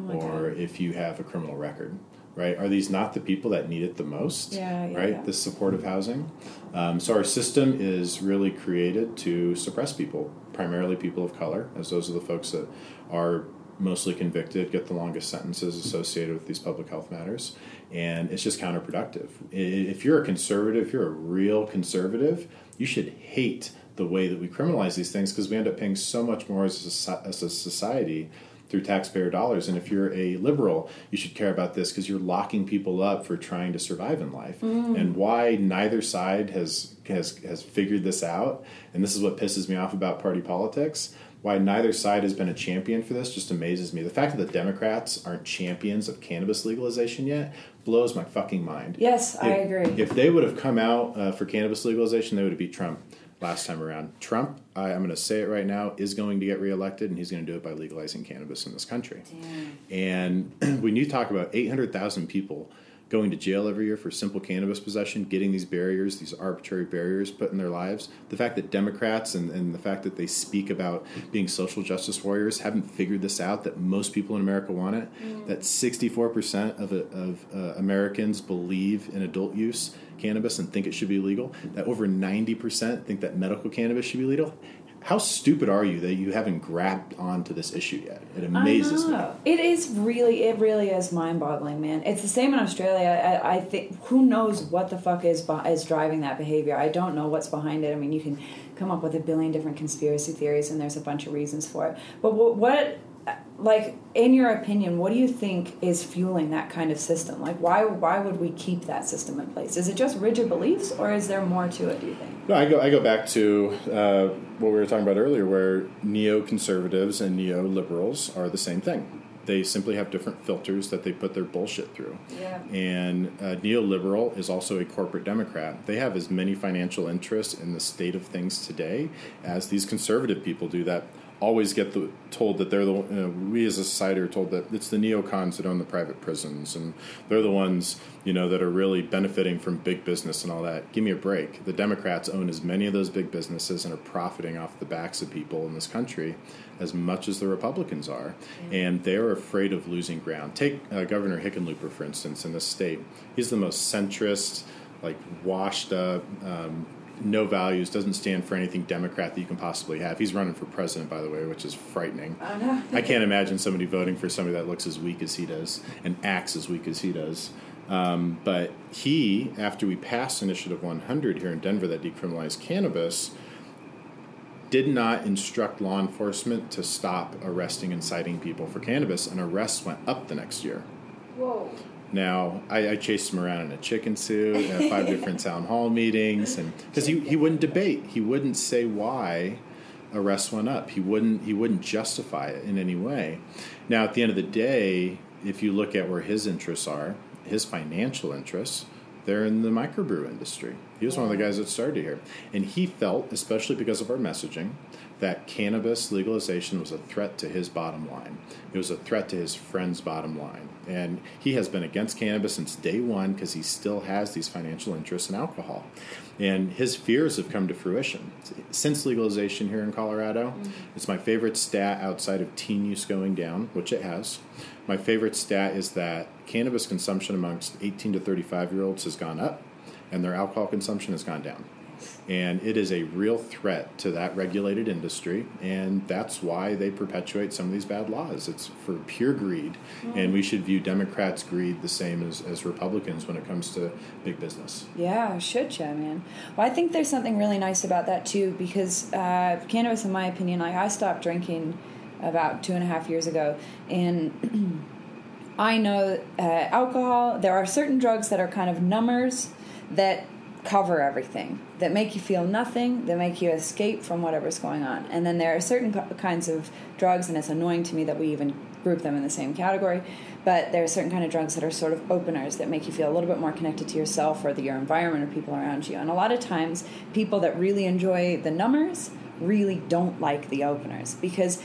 or if you have a criminal record. Right? Are these not the people that need it the most? Yeah, yeah, right. yeah. This supportive housing. Um, so our system is really created to suppress people, primarily people of color, as those are the folks that are mostly convicted, get the longest sentences associated with these public health matters, and it's just counterproductive. If you're a conservative, if you're a real conservative, you should hate the way that we criminalize these things because we end up paying so much more as a, as a society through taxpayer dollars. And if you're a liberal, you should care about this because you're locking people up for trying to survive in life. Mm. And why neither side has has has figured this out, and this is what pisses me off about party politics. Why neither side has been a champion for this just amazes me. The fact that the Democrats aren't champions of cannabis legalization yet blows my fucking mind. Yes, I If- agree. If they would have come out uh, for cannabis legalization, they would have beat Trump last time around. Trump, I, I'm going to say it right now, is going to get reelected, and he's going to do it by legalizing cannabis in this country. And when you talk about 800,000 people going to jail every year for simple cannabis possession, getting these barriers, these arbitrary barriers put in their lives, the fact that Democrats and, and the fact that they speak about being social justice warriors haven't figured this out, that most people in America want it, that 64% of, of uh, Americans believe in adult use cannabis and think it should be legal, that over 90% think that medical cannabis should be legal. How stupid are you that you haven't grabbed onto this issue yet? It amazes me. It is really, it really is mind-boggling, man. It's the same in Australia. I, I think who knows what the fuck is is driving that behavior. I don't know what's behind it. I mean, you can come up with a billion different conspiracy theories, and there's a bunch of reasons for it. But what, what like, in your opinion, what do you think is fueling that kind of system? Like, why why would we keep that system in place? Is it just rigid beliefs, or is there more to it? Do you think? No, I go. I go back to uh, what we were talking about earlier, where neoconservatives and neoliberals are the same thing. They simply have different filters that they put their bullshit through. Yeah. And a neoliberal is also a corporate Democrat. They have as many financial interests in the state of things today as these conservative people do. That always get the, told that they're the you know, we as a society are told that it's the neocons that own the private prisons and they're the ones you know that are really benefiting from big business and all that. Give me a break. The Democrats own as many of those big businesses and are profiting off the backs of people in this country as much as the Republicans are, and they're afraid of losing ground. Take uh, Governor Hickenlooper for instance in this state. He's the most centrist, like washed up. Um, no values, doesn't stand for anything Democrat that you can possibly have. He's running for president, by the way, which is frightening. I know. I can't imagine somebody voting for somebody that looks as weak as he does and acts as weak as he does. Um, but he, after we passed Initiative 100 here in Denver that decriminalized cannabis, did not instruct law enforcement to stop arresting and citing people for cannabis, and arrests went up the next year. Whoa. Now, I, I chased him around in a chicken suit at five different town hall meetings, and because he, he wouldn't debate, he wouldn't say why arrests went up. He wouldn't he wouldn't justify it in any way. Now, at the end of the day, if you look at where his interests are, his financial interests, they're in the microbrew industry. He was one of the oh. guys that started here, and he felt, especially because of our messaging, that cannabis legalization was a threat to his bottom line. It was a threat to his friend's bottom line. And he has been against cannabis since day one because he still has these financial interests in alcohol. And his fears have come to fruition. Since legalization here in Colorado, mm-hmm. it's my favorite stat outside of teen use going down, which it has. My favorite stat is that cannabis consumption amongst 18 to 35 year olds has gone up and their alcohol consumption has gone down. And it is a real threat to that regulated industry, and that's why they perpetuate some of these bad laws. It's for pure greed, and we should view Democrats' greed the same as, as Republicans when it comes to big business. Yeah, should you, man? Well, I think there's something really nice about that too, because uh, cannabis, in my opinion, like I stopped drinking about two and a half years ago, and I know uh, alcohol. There are certain drugs that are kind of numbers that cover everything, that make you feel nothing, that make you escape from whatever's going on, and then there are certain kinds of drugs, and it's annoying to me that we even group them in the same category. But there are certain kind of drugs that are sort of openers that make you feel a little bit more connected to yourself or the, your environment or people around you. And a lot of times, people that really enjoy the numbers really don't like the openers because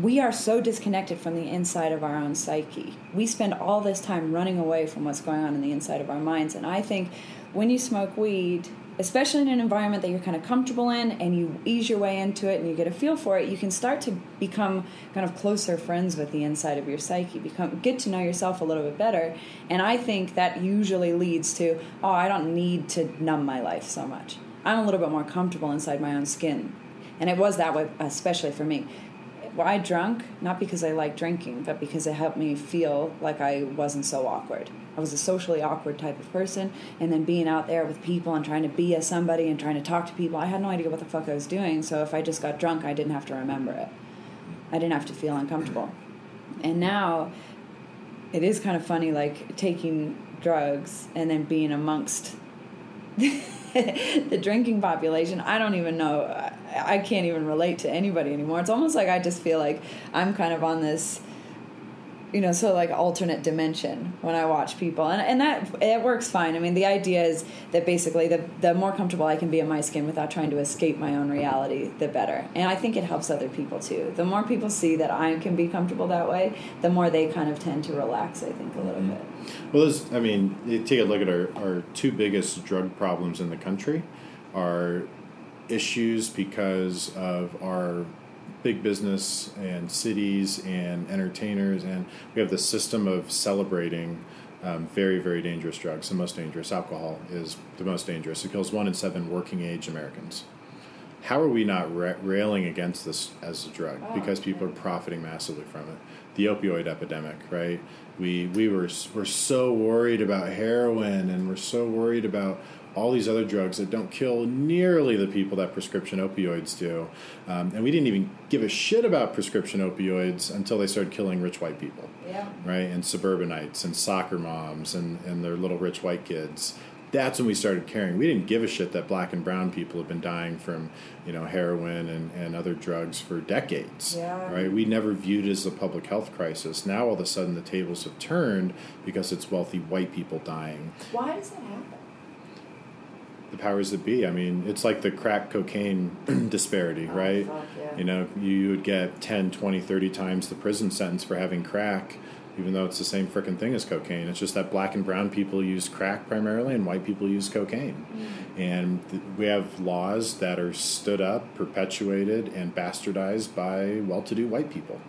we are so disconnected from the inside of our own psyche. We spend all this time running away from what's going on in the inside of our minds. And I think when you smoke weed, especially in an environment that you're kind of comfortable in and you ease your way into it and you get a feel for it, you can start to become kind of closer friends with the inside of your psyche, become get to know yourself a little bit better. And I think that usually leads to, oh, I don't need to numb my life so much. I'm a little bit more comfortable inside my own skin. And it was that way, especially for me. Why drunk? Not because I like drinking, but because it helped me feel like I wasn't so awkward. I was a socially awkward type of person, and then being out there with people and trying to be a somebody and trying to talk to people, I had no idea what the fuck I was doing. So if I just got drunk, I didn't have to remember it. I didn't have to feel uncomfortable. And now, it is kind of funny, like taking drugs and then being amongst the drinking population. I don't even know. I- I can't even relate to anybody anymore. It's almost like I just feel like I'm kind of on this, you know, so like alternate dimension when I watch people, and and that it works fine. I mean, the idea is that basically the the more comfortable I can be in my skin without trying to escape my own reality, the better. And I think it helps other people too. The more people see that I can be comfortable that way, the more they kind of tend to relax. I think a little mm-hmm. bit. Well, there's, I mean, you take a look at our, our two biggest drug problems in the country are issues because of our big business and cities and entertainers, and we have the system of celebrating um, very, very dangerous drugs. The most dangerous, alcohol, is the most dangerous. It kills one in seven working age Americans. how are we not ra- railing against this as a drug? Because people are profiting massively from it. The opioid epidemic, right? We we were we're so worried about heroin, and we're so worried about all these other drugs that don't kill nearly the people that prescription opioids do. Um, and we didn't even give a shit about prescription opioids until they started killing rich white people, Yeah. right? And suburbanites and soccer moms and, and their little rich white kids. That's when we started caring. We didn't give a shit that black and brown people have been dying from, you know, heroin and, and other drugs for decades. Yeah. Right? We never viewed it as a public health crisis. Now all of a sudden the tables have turned because it's wealthy white people dying Why does that happen? The powers that be. I mean, it's like the crack cocaine disparity, oh, right? fuck, yeah. You know, you, would get 10, 20, 30 times the prison sentence for having crack, even though it's the same frickin' thing as cocaine. It's just that black and brown people use crack primarily and white people use cocaine. Mm. And th- we have laws that are stood up, perpetuated, and bastardized by well to do white people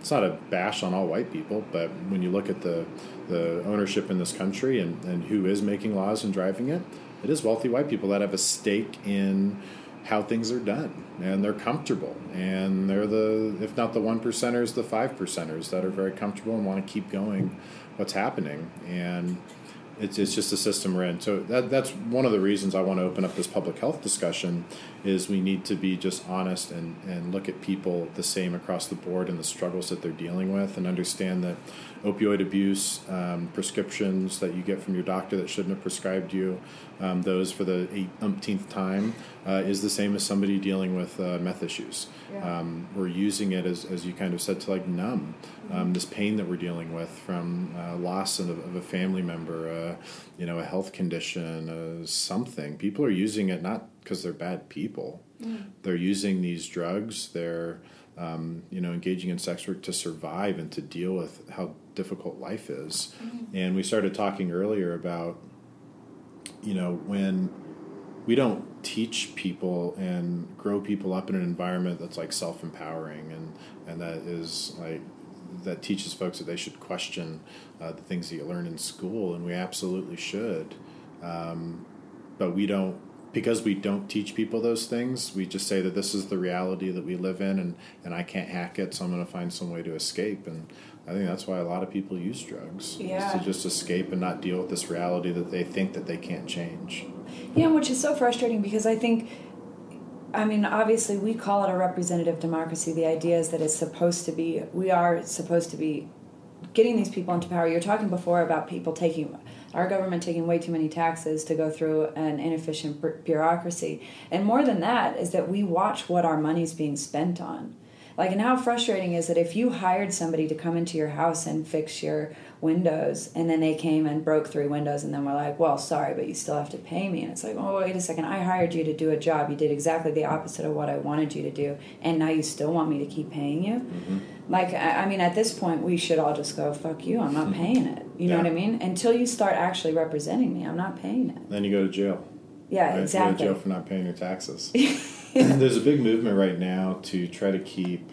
it's not a bash on all white people, but when you look at the the ownership in this country and, and who is making laws and driving it, it is wealthy white people that have a stake in how things are done and they're comfortable and they're the if not the one percenters the five percenters that are very comfortable and want to keep going what's happening and it's, it's just the system we're in. So that, that's one of the reasons I want to open up this public health discussion is we need to be just honest and, and look at people the same across the board and the struggles that they're dealing with and understand that opioid abuse, um, prescriptions that you get from your doctor that shouldn't have prescribed you, um, those for the eight umpteenth time, uh, is the same as somebody dealing with uh, meth issues. Yeah. Um, we're using it as, as you kind of said to like numb um, this pain that we're dealing with from uh, loss of, of a family member, uh, you know, a health condition, uh, something. People are using it not because they're bad people. They're using these drugs. They're um, you know engaging in sex work to survive and to deal with how difficult life is. And we started talking earlier about you know when we don't teach people and grow people up in an environment that's like self-empowering and and that is like that teaches folks that they should question uh, the things that you learn in school and we absolutely should. Um, but we don't because we don't teach people those things we just say that this is the reality that we live in and and i can't hack it so i'm going to find some way to escape and i think that's why a lot of people use drugs Yeah. to just escape and not deal with this reality that they think that they can't change Yeah, which is so frustrating because I think, I mean, obviously we call it a representative democracy. The idea is that it's supposed to be, we are supposed to be getting these people into power. You're talking before about people taking, our government taking way too many taxes to go through an inefficient bureaucracy. And more than that is that we watch what our money's being spent on. Like, and how frustrating is it if you hired somebody to come into your house and fix your windows, and then they came and broke three windows, and then we're like, well, sorry, but you still have to pay me. And it's like, oh, wait a second, I hired you to do a job. You did exactly the opposite of what I wanted you to do, and now you still want me to keep paying you? Mm-hmm. Like, I I mean, at this point, we should all just go, fuck you, I'm not mm-hmm. paying it. You know what I mean? Until you start actually representing me, I'm not paying it. then you go to jail Yeah, right? exactly. You go to jail for not paying your taxes. There's a big movement right now to try to keep,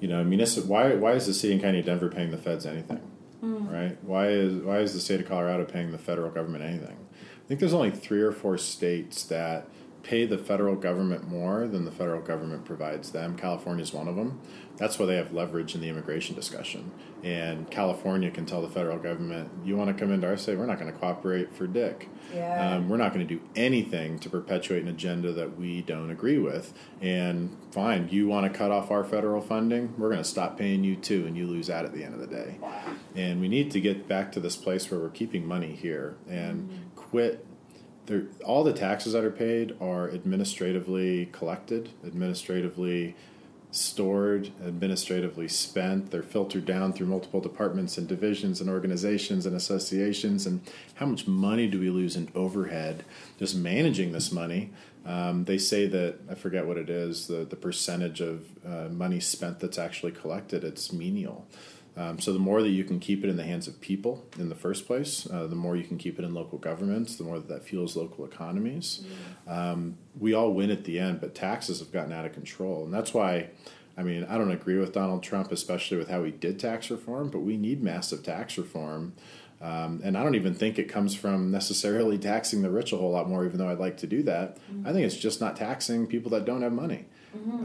you know, municipal. Why why is the city and county of Denver paying the feds anything? Mm. Right? Why is why is the state of Colorado paying the federal government anything? I think there's only three or four states that pay the federal government more than the federal government provides them. California is one of them. That's why they have leverage in the immigration discussion. And California can tell the federal government, "You want to come into our state? We're not going to cooperate for dick." Yeah. Um, we're not going to do anything to perpetuate an agenda that we don't agree with. And fine, you want to cut off our federal funding? We're going to stop paying you too, and you lose out at the end of the day. And we need to get back to this place where we're keeping money here and quit. All the taxes that are paid are administratively collected, administratively stored, administratively spent. They're filtered down through multiple departments and divisions and organizations and associations. And how much money do we lose in overhead just managing this money? Um, they say that I forget what it is the the percentage of uh, money spent that's actually collected. It's menial. Um, so the more that you can keep it in the hands of people in the first place, uh, the more you can keep it in local governments, the more that that fuels local economies. Um, we all win at the end, but taxes have gotten out of control, and that's why. I mean, I don't agree with Donald Trump, especially with how he did tax reform, but we need massive tax reform Um, and I don't even think it comes from necessarily taxing the rich a whole lot more, even though I'd like to do that. I think it's just not taxing people that don't have money.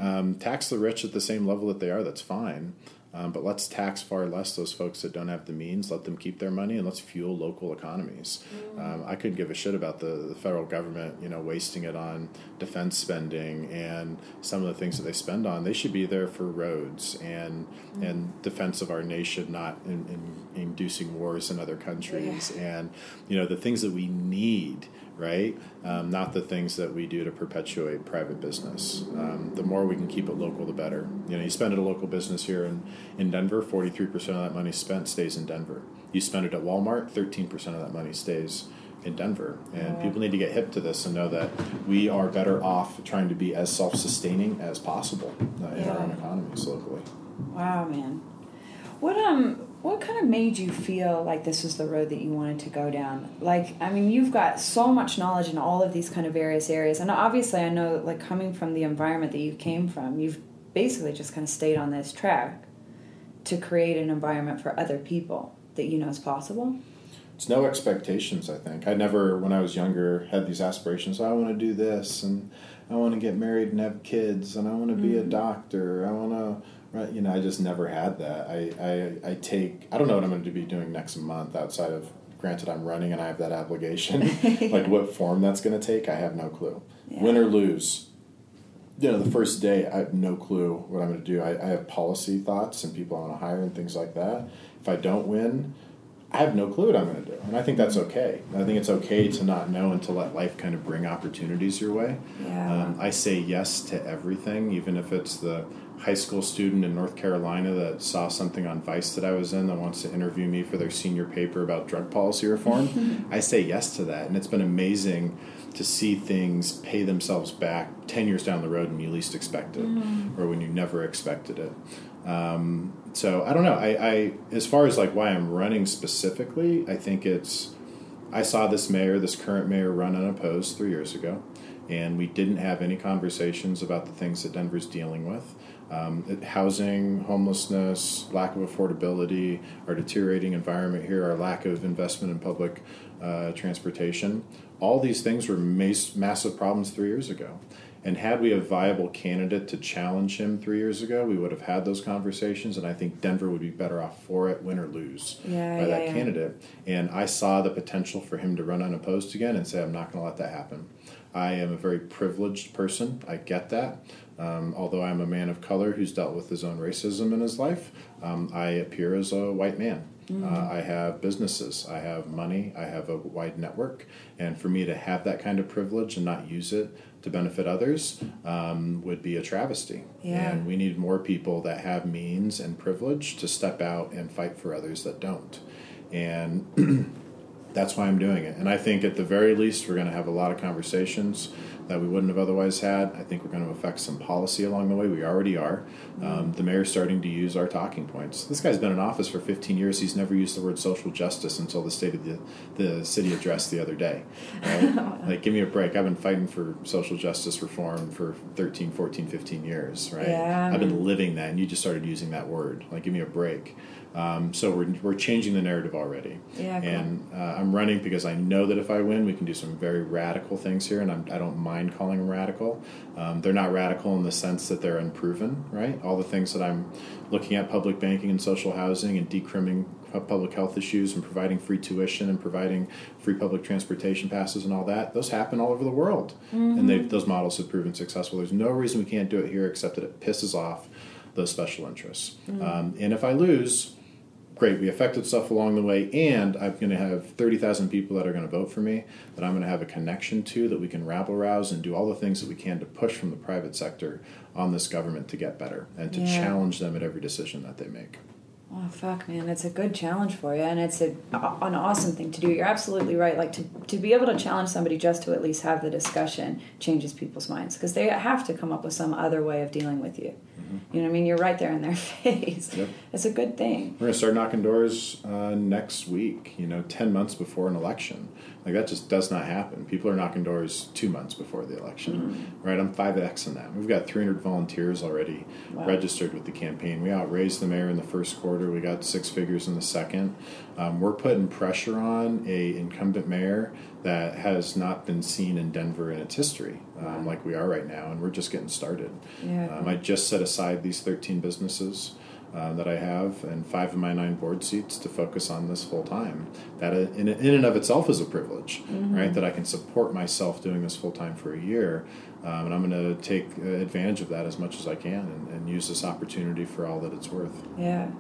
Um, tax the rich at the same level that they are, that's fine. Um, but let's tax far less those folks that don't have the means. Let them keep their money, and let's fuel local economies. Um, I couldn't give a shit about the, the federal government, you know, wasting it on defense spending and some of the things that they spend on. They should be there for roads and and defense of our nation, not in, in inducing wars in other countries, and you know the things that we need right? Um, not the things that we do to perpetuate private business. Um, the more we can keep it local, the better. You know, you spend it at a local business here in, in Denver, 43% of that money spent stays in Denver. You spend it at Walmart, 13% of that money stays in Denver. And people need to get hip to this and know that we are better off trying to be as self sustaining as possible uh, in our own economies locally. Wow, man. What um what kind of made you feel like this was the road that you wanted to go down? Like, I mean, you've got so much knowledge in all of these kind of various areas. And obviously I know like coming from the environment that you came from, you've basically just kind of stayed on this track to create an environment for other people that you know is possible. It's no expectations, I think. I never, when I was younger, had these aspirations. I want to do this, and I want to get married and have kids, and I want to be a mm-hmm. doctor. I want to, right? You know, I just never had that. I, I, I take, I don't know what I'm going to be doing next month outside of, granted, I'm running and I have that obligation. like what form that's going to take, I have no clue. Yeah. Win or lose. You know, the first day, I have no clue what I'm going to do. I, I have policy thoughts and people I want to hire and things like that. If I don't win, I have no clue what I'm going to do, and I think that's okay. I think it's okay to not know and to let life kind of bring opportunities your way. Yeah. Um, I say yes to everything, even if it's the high school student in North Carolina that saw something on Vice that I was in that wants to interview me for their senior paper about drug policy reform. I say yes to that, and it's been amazing to see things pay themselves back 10 years down the road when you least expect it or when you never expected it. Um, so I don't know. I, I as far as like why I'm running specifically, I think it's I saw this mayor, this current mayor, run unopposed three years ago, and we didn't have any conversations about the things that Denver's dealing with. Um, housing, homelessness, lack of affordability, our deteriorating environment here, our lack of investment in public uh, transportation. All these things were mas- massive problems three years ago. And had we a viable candidate to challenge him three years ago, we would have had those conversations, and I think Denver would be better off for it, win or lose, Yeah, by yeah, that yeah. candidate. And I saw the potential for him to run unopposed again and say, I'm not going to let that happen. I am a very privileged person. I get that. Um, although I'm a man of color who's dealt with his own racism in his life, um, I appear as a white man. Uh, I have businesses, I have money, I have a wide network, and for me to have that kind of privilege and not use it to benefit others um, would be a travesty. Yeah. And we need more people that have means and privilege to step out and fight for others that don't. And that's why I'm doing it. And I think at the very least, we're going to have a lot of conversations that we wouldn't have otherwise had. I think we're going to affect some policy along the way. We already are. Um, the mayor's starting to use our talking points. This guy's been in office for 15 years. He's never used the word social justice until the state of the, the city address the other day. Right? like, give me a break. I've been fighting for social justice reform for 13, 14, 15 years, right? Yeah. I've been living that, and you just started using that word. Like, give me a break. Um, so we're, we're changing the narrative already. Yeah, cool. And uh, I'm running because I know that if I win, we can do some very radical things here, and I'm, I don't mind calling them radical. Um, they're not radical in the sense that they're unproven, right? All the things that I'm looking at public banking and social housing and decrimming public health issues and providing free tuition and providing free public transportation passes and all that, those happen all over the world. And they've, those models have proven successful. There's no reason we can't do it here except that it pisses off those special interests. Um, and if I lose, great, we affected stuff along the way, and I'm going to have 30,000 people that are going to vote for me that I'm going to have a connection to that we can rabble rouse and do all the things that we can to push from the private sector on this government to get better and to Yeah. challenge them at every decision that they make. Oh fuck, man! It's a good challenge for you, and it's a, an awesome thing to do. You're absolutely right. Like to to be able to challenge somebody just to at least have the discussion changes people's minds because they have to come up with some other way of dealing with you. You know what I mean? You're right there in their face. Yep. It's a good thing. We're going to start knocking doors uh, next week, you know, 10 months before an election. Like, that just does not happen. People are knocking doors two months before the election, right? I'm 5X in that. We've got 300 volunteers already Wow. registered with the campaign. We outraised the mayor in the first quarter. We got six figures in the second. Um, we're putting pressure on a incumbent mayor that has not been seen in Denver in its history, um, like we are right now, and we're just getting started. Yeah. Um, I just set aside these 13 businesses. Uh, that I have, and five of my nine board seats to focus on this full time. That in, in and of itself is a privilege, right? That I can support myself doing this full time for a year, um, and I'm going to take advantage of that as much as I can and, and use this opportunity for all that it's worth. Yeah.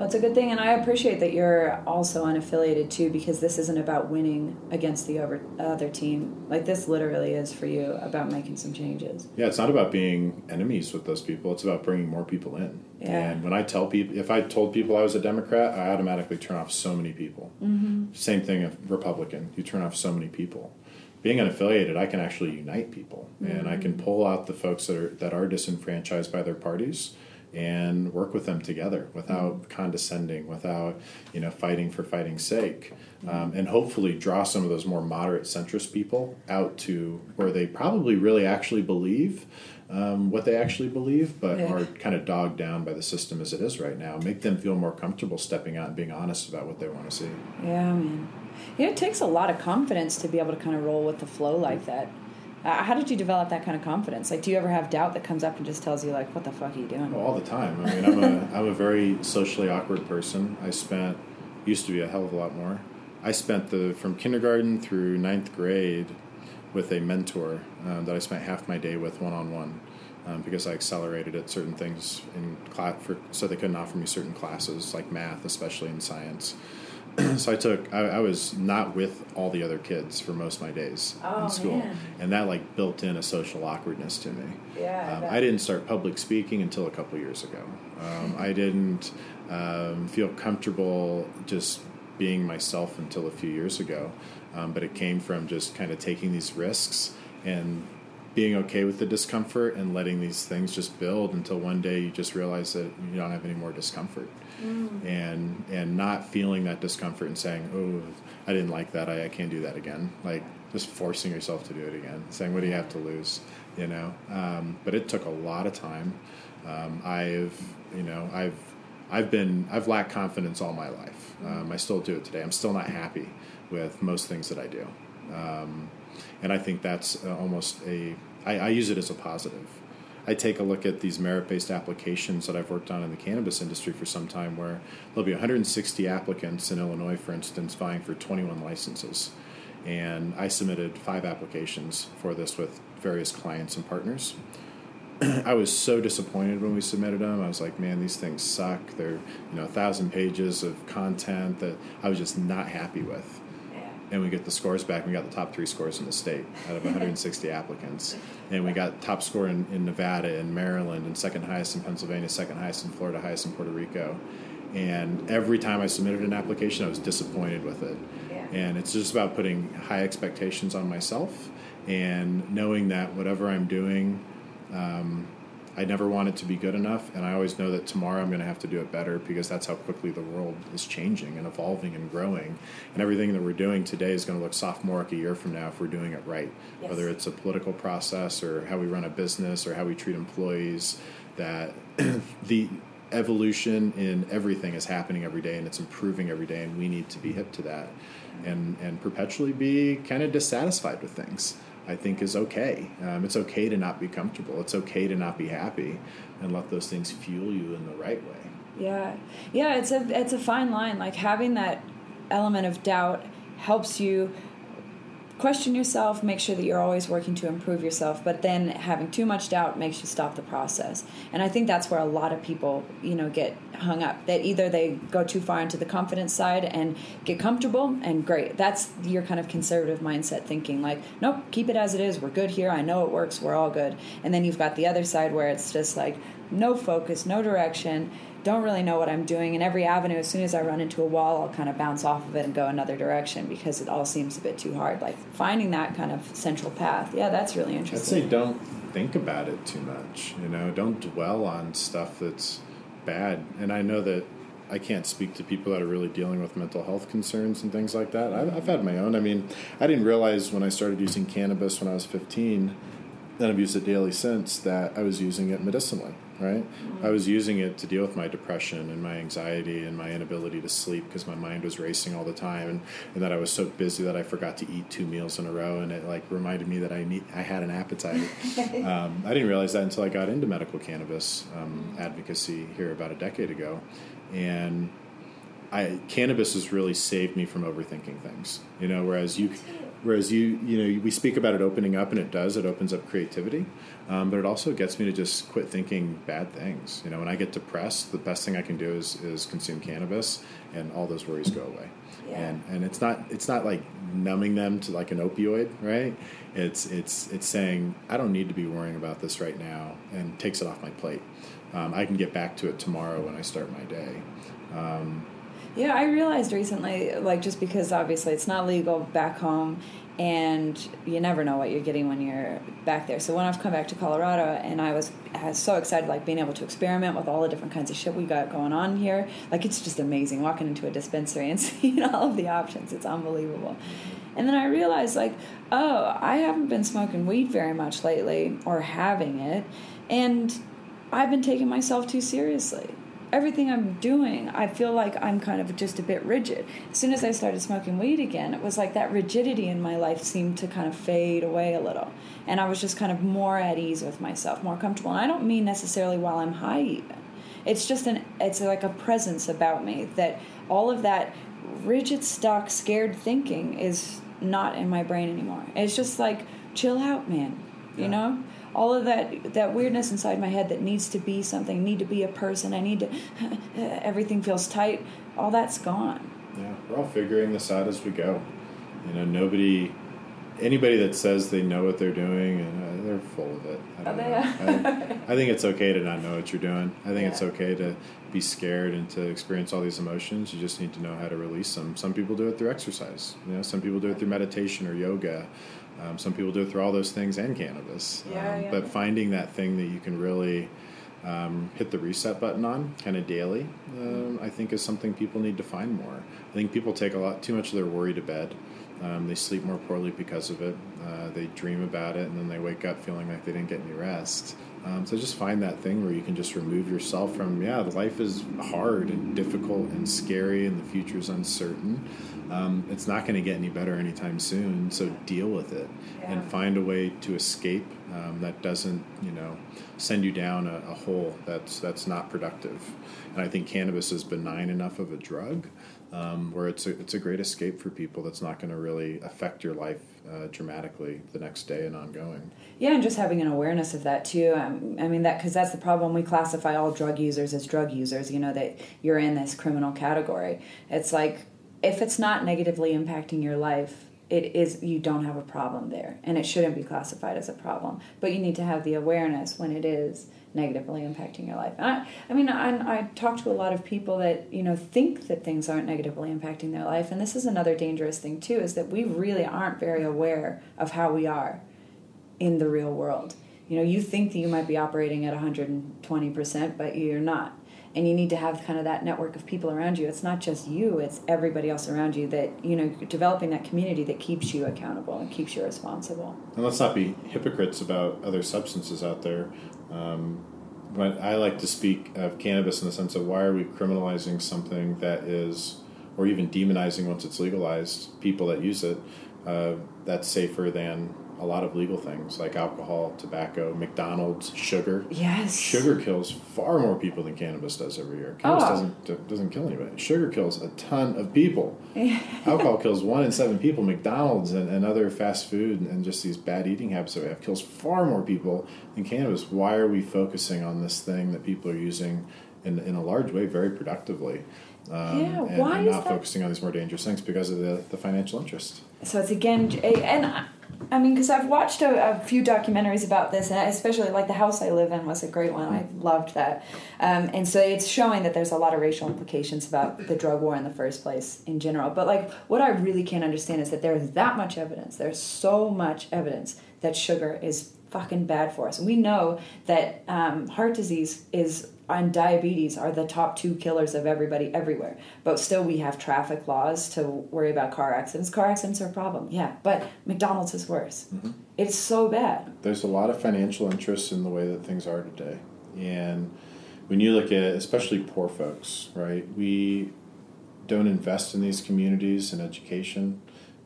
Well, it's a good thing, and I appreciate that you're also unaffiliated too, because this isn't about winning against the over, other team. Like this, literally is for you about making some changes. Yeah, it's not about being enemies with those people. It's about bringing more people in. Yeah. And when I tell people, if I told people I was a Democrat, I automatically turn off so many people. Mm-hmm. Same thing if Republican, you turn off so many people. Being unaffiliated, I can actually unite people, and I can pull out the folks that are that are disenfranchised by their parties and work with them together without condescending, without you know fighting for fighting's sake, um, and hopefully draw some of those more moderate centrist people out to where they probably really actually believe um, what they actually believe, but Yeah. are kind of dogged down by the system as it is right now. Make them feel more comfortable stepping out and being honest about what they want to see. Yeah, man. Yeah, it takes a lot of confidence to be able to kind of roll with the flow like that. Uh, how did you develop that kind of confidence? Like, do you ever have doubt that comes up and just tells you, like, what the fuck are you doing? Well, all the time. I mean, I'm a I'm a very socially awkward person. I spent used to be a hell of a lot more. I spent the from kindergarten through ninth grade with a mentor um, that I spent half my day with one on one because I accelerated at certain things in class for so they couldn't offer me certain classes like math, especially in science. so I took I, I was not with all the other kids for most of my days Oh, in school, man. and that like built in a social awkwardness to me. Yeah, I um. I didn't start public speaking until a couple years ago. Um, I didn't um, feel comfortable just being myself until a few years ago, um, but it came from just kind of taking these risks and being okay with the discomfort and letting these things just build until one day you just realize that you don't have any more discomfort. And and not feeling that discomfort and saying oh i didn't like that. I, I can't do that again. Like just forcing yourself to do it again saying what do you have to lose? You know? Um, but it took a lot of time. Um, i've you know i've i've been i've lacked confidence all my life. Um, i still do it today. I'm still not happy with most things that i do. Um, and i think that's uh, almost a I, I use it as a positive I take a look at these merit based applications that I've worked on in the cannabis industry for some time where there'll be 160 applicants in Illinois, for instance, vying for 21 licenses. And I submitted five applications for this with various clients and partners. I was so disappointed when we submitted them. I was like, man, these things suck. They're, you know, a thousand pages of content that I was just not happy with and we get the scores back. We got the top three scores in the state out of 160 applicants, and we got top score in, in Nevada and Maryland, and second highest in Pennsylvania, second highest in Florida, highest in Puerto Rico. And every time I submitted an application, I was disappointed with it. Yeah. And it's just about putting high expectations on myself and knowing that whatever I'm doing, um, I never want it to be good enough, and I always know that tomorrow I'm going to have to do it better because that's how quickly the world is changing and evolving and growing. And everything that we're doing today is going to look sophomoric a year from now if we're doing it right. Yes. Whether it's a political process or how we run a business or how we treat employees, that the evolution in everything is happening every day and it's improving every day, and we need to be hip to that and, and perpetually be kind of dissatisfied with things. I think is okay. Um, it's okay to not be comfortable. It's okay to not be happy, and let those things fuel you in the right way. Yeah, yeah. It's a it's a fine line. Like having that element of doubt helps you question yourself, make sure that you're always working to improve yourself. But then having too much doubt makes you stop the process. And I think that's where a lot of people, you know, get hung up. That either they go too far into the confidence side and get comfortable, and great. That's your kind of conservative mindset thinking. Like, nope, keep it as it is. We're good here. I know it works. We're all good. And then you've got the other side where it's just like no focus, no direction don't really know what I'm doing. And every avenue, as soon as I run into a wall, I'll kind of bounce off of it and go another direction because it all seems a bit too hard. Like finding that kind of central path. Yeah, that's really interesting. I'd say don't think about it too much. You know, don't dwell on stuff that's bad. And I know that I can't speak to people that are really dealing with mental health concerns and things like that. I've, I've had my own. I mean, I didn't realize when I started using cannabis when I was 15 and I've used it daily since, that I was using it medicinally, right? Mm-hmm. I was using it to deal with my depression and my anxiety and my inability to sleep because my mind was racing all the time, and, and that I was so busy that I forgot to eat two meals in a row, and it like reminded me that I need I had an appetite. um, I didn't realize that until I got into medical cannabis um, advocacy here about a decade ago, and I cannabis has really saved me from overthinking things. You know, whereas you whereas you you know we speak about it opening up and it does it opens up creativity um, but it also gets me to just quit thinking bad things. You know when i get depressed the best thing i can do is, is consume cannabis and all those worries go away. Yeah. and and it's not it's not like numbing them to like an opioid right? It's it's it's saying i don't need to be worrying about this right now and takes it off my plate. Um, i can get back to it tomorrow when i start my day. Um, yeah, I realized recently, like, just because obviously it's not legal back home, and you never know what you're getting when you're back there. So when I've come back to Colorado, and I was, I was so excited, like being able to experiment with all the different kinds of shit we got going on here. Like, it's just amazing walking into a dispensary and seeing all of the options. It's unbelievable. And then I realized, like, oh, I haven't been smoking weed very much lately, or having it, and I've been taking myself too seriously everything I'm doing, I feel like I'm kind of just a bit rigid. As soon as I started smoking weed again, it was like that rigidity in my life seemed to kind of fade away a little. And I was just kind of more at ease with myself, more comfortable. And I don't mean necessarily while I'm high even. It's just an it's like a presence about me that all of that rigid stuck scared thinking is not in my brain anymore. It's just like chill out, man. You yeah. know? All of that that weirdness inside my head that needs to be something, need to be a person. I need to. everything feels tight. All that's gone. Yeah, we're all figuring this out as we go. You know, nobody, anybody that says they know what they're doing, uh, they're full of it. I don't know. I, I, think it's okay to not know what you're doing. I think yeah. it's okay to be scared and to experience all these emotions. You just need to know how to release them. Some people do it through exercise. You know, some people do it through meditation or yoga. Um, some people do it through all those things and cannabis. Yeah, um, yeah. But finding that thing that you can really um, hit the reset button on kind of daily, um, I think is something people need to find more. I think people take a lot too much of their worry to bed. Um, they sleep more poorly because of it. Uh, they dream about it, and then they wake up feeling like they didn't get any rest. Um, so just find that thing where you can just remove yourself from yeah, life is hard and difficult and scary, and the future is uncertain um, it's not going to get any better anytime soon. So deal with it yeah. and find a way to escape um, that doesn't, you know, send you down a, a, hole that's that's not productive. And I think cannabis is benign enough of a drug um, where it's a, it's a great escape for people that's not going to really affect your life uh, dramatically the next day and ongoing. Yeah, and just having an awareness of that too. Um, I mean that because that's the problem. We classify all drug users as drug users. You know that you're in this criminal category. It's like if it's not negatively impacting your life, it is you don't have a problem there, and it shouldn't be classified as a problem. But you need to have the awareness when it is negatively impacting your life. And I, I mean, I, I talk to a lot of people that you know think that things aren't negatively impacting their life, and this is another dangerous thing too: is that we really aren't very aware of how we are in the real world. You know, you think that you might be operating at 120%, but you're not and you need to have kind of that network of people around you. It's not just you it's everybody else around you that you know developing that community that keeps you accountable and keeps you responsible. And let's not be hypocrites about other substances out there. Um, but i like to speak of cannabis in the sense of why are we criminalizing something that is or even demonizing once it's legalized people that use it uh, that's safer than a lot of legal things like alcohol, tobacco, McDonald's, sugar. Yes. Sugar kills far more people than cannabis does every year. Cannabis oh. doesn't doesn't kill anybody. Sugar kills a ton of people. alcohol kills one in seven people. McDonald's and, and other fast food and, and just these bad eating habits that we have kills far more people than cannabis. Why are we focusing on this thing that people are using in, in a large way very productively? Um, yeah, and, why and not focusing on these more dangerous things because of the, the financial interest. So it's again, and I mean, because I've watched a, a, few documentaries about this, and especially like the house I live in was a great one. I loved that, um, and so it's showing that there's a lot of racial implications about the drug war in the first place in general. But like, what I really can't understand is that there is that much evidence. There's so much evidence that sugar is fucking bad for us. We know that um, heart disease is and diabetes are the top two killers of everybody everywhere. But still, we have traffic laws to worry about car accidents. Car accidents are a problem, yeah, but McDonald's is worse. Mm-hmm. It's so bad. There's a lot of financial interest in the way that things are today. And when you look at especially poor folks, right, we don't invest in these communities in education.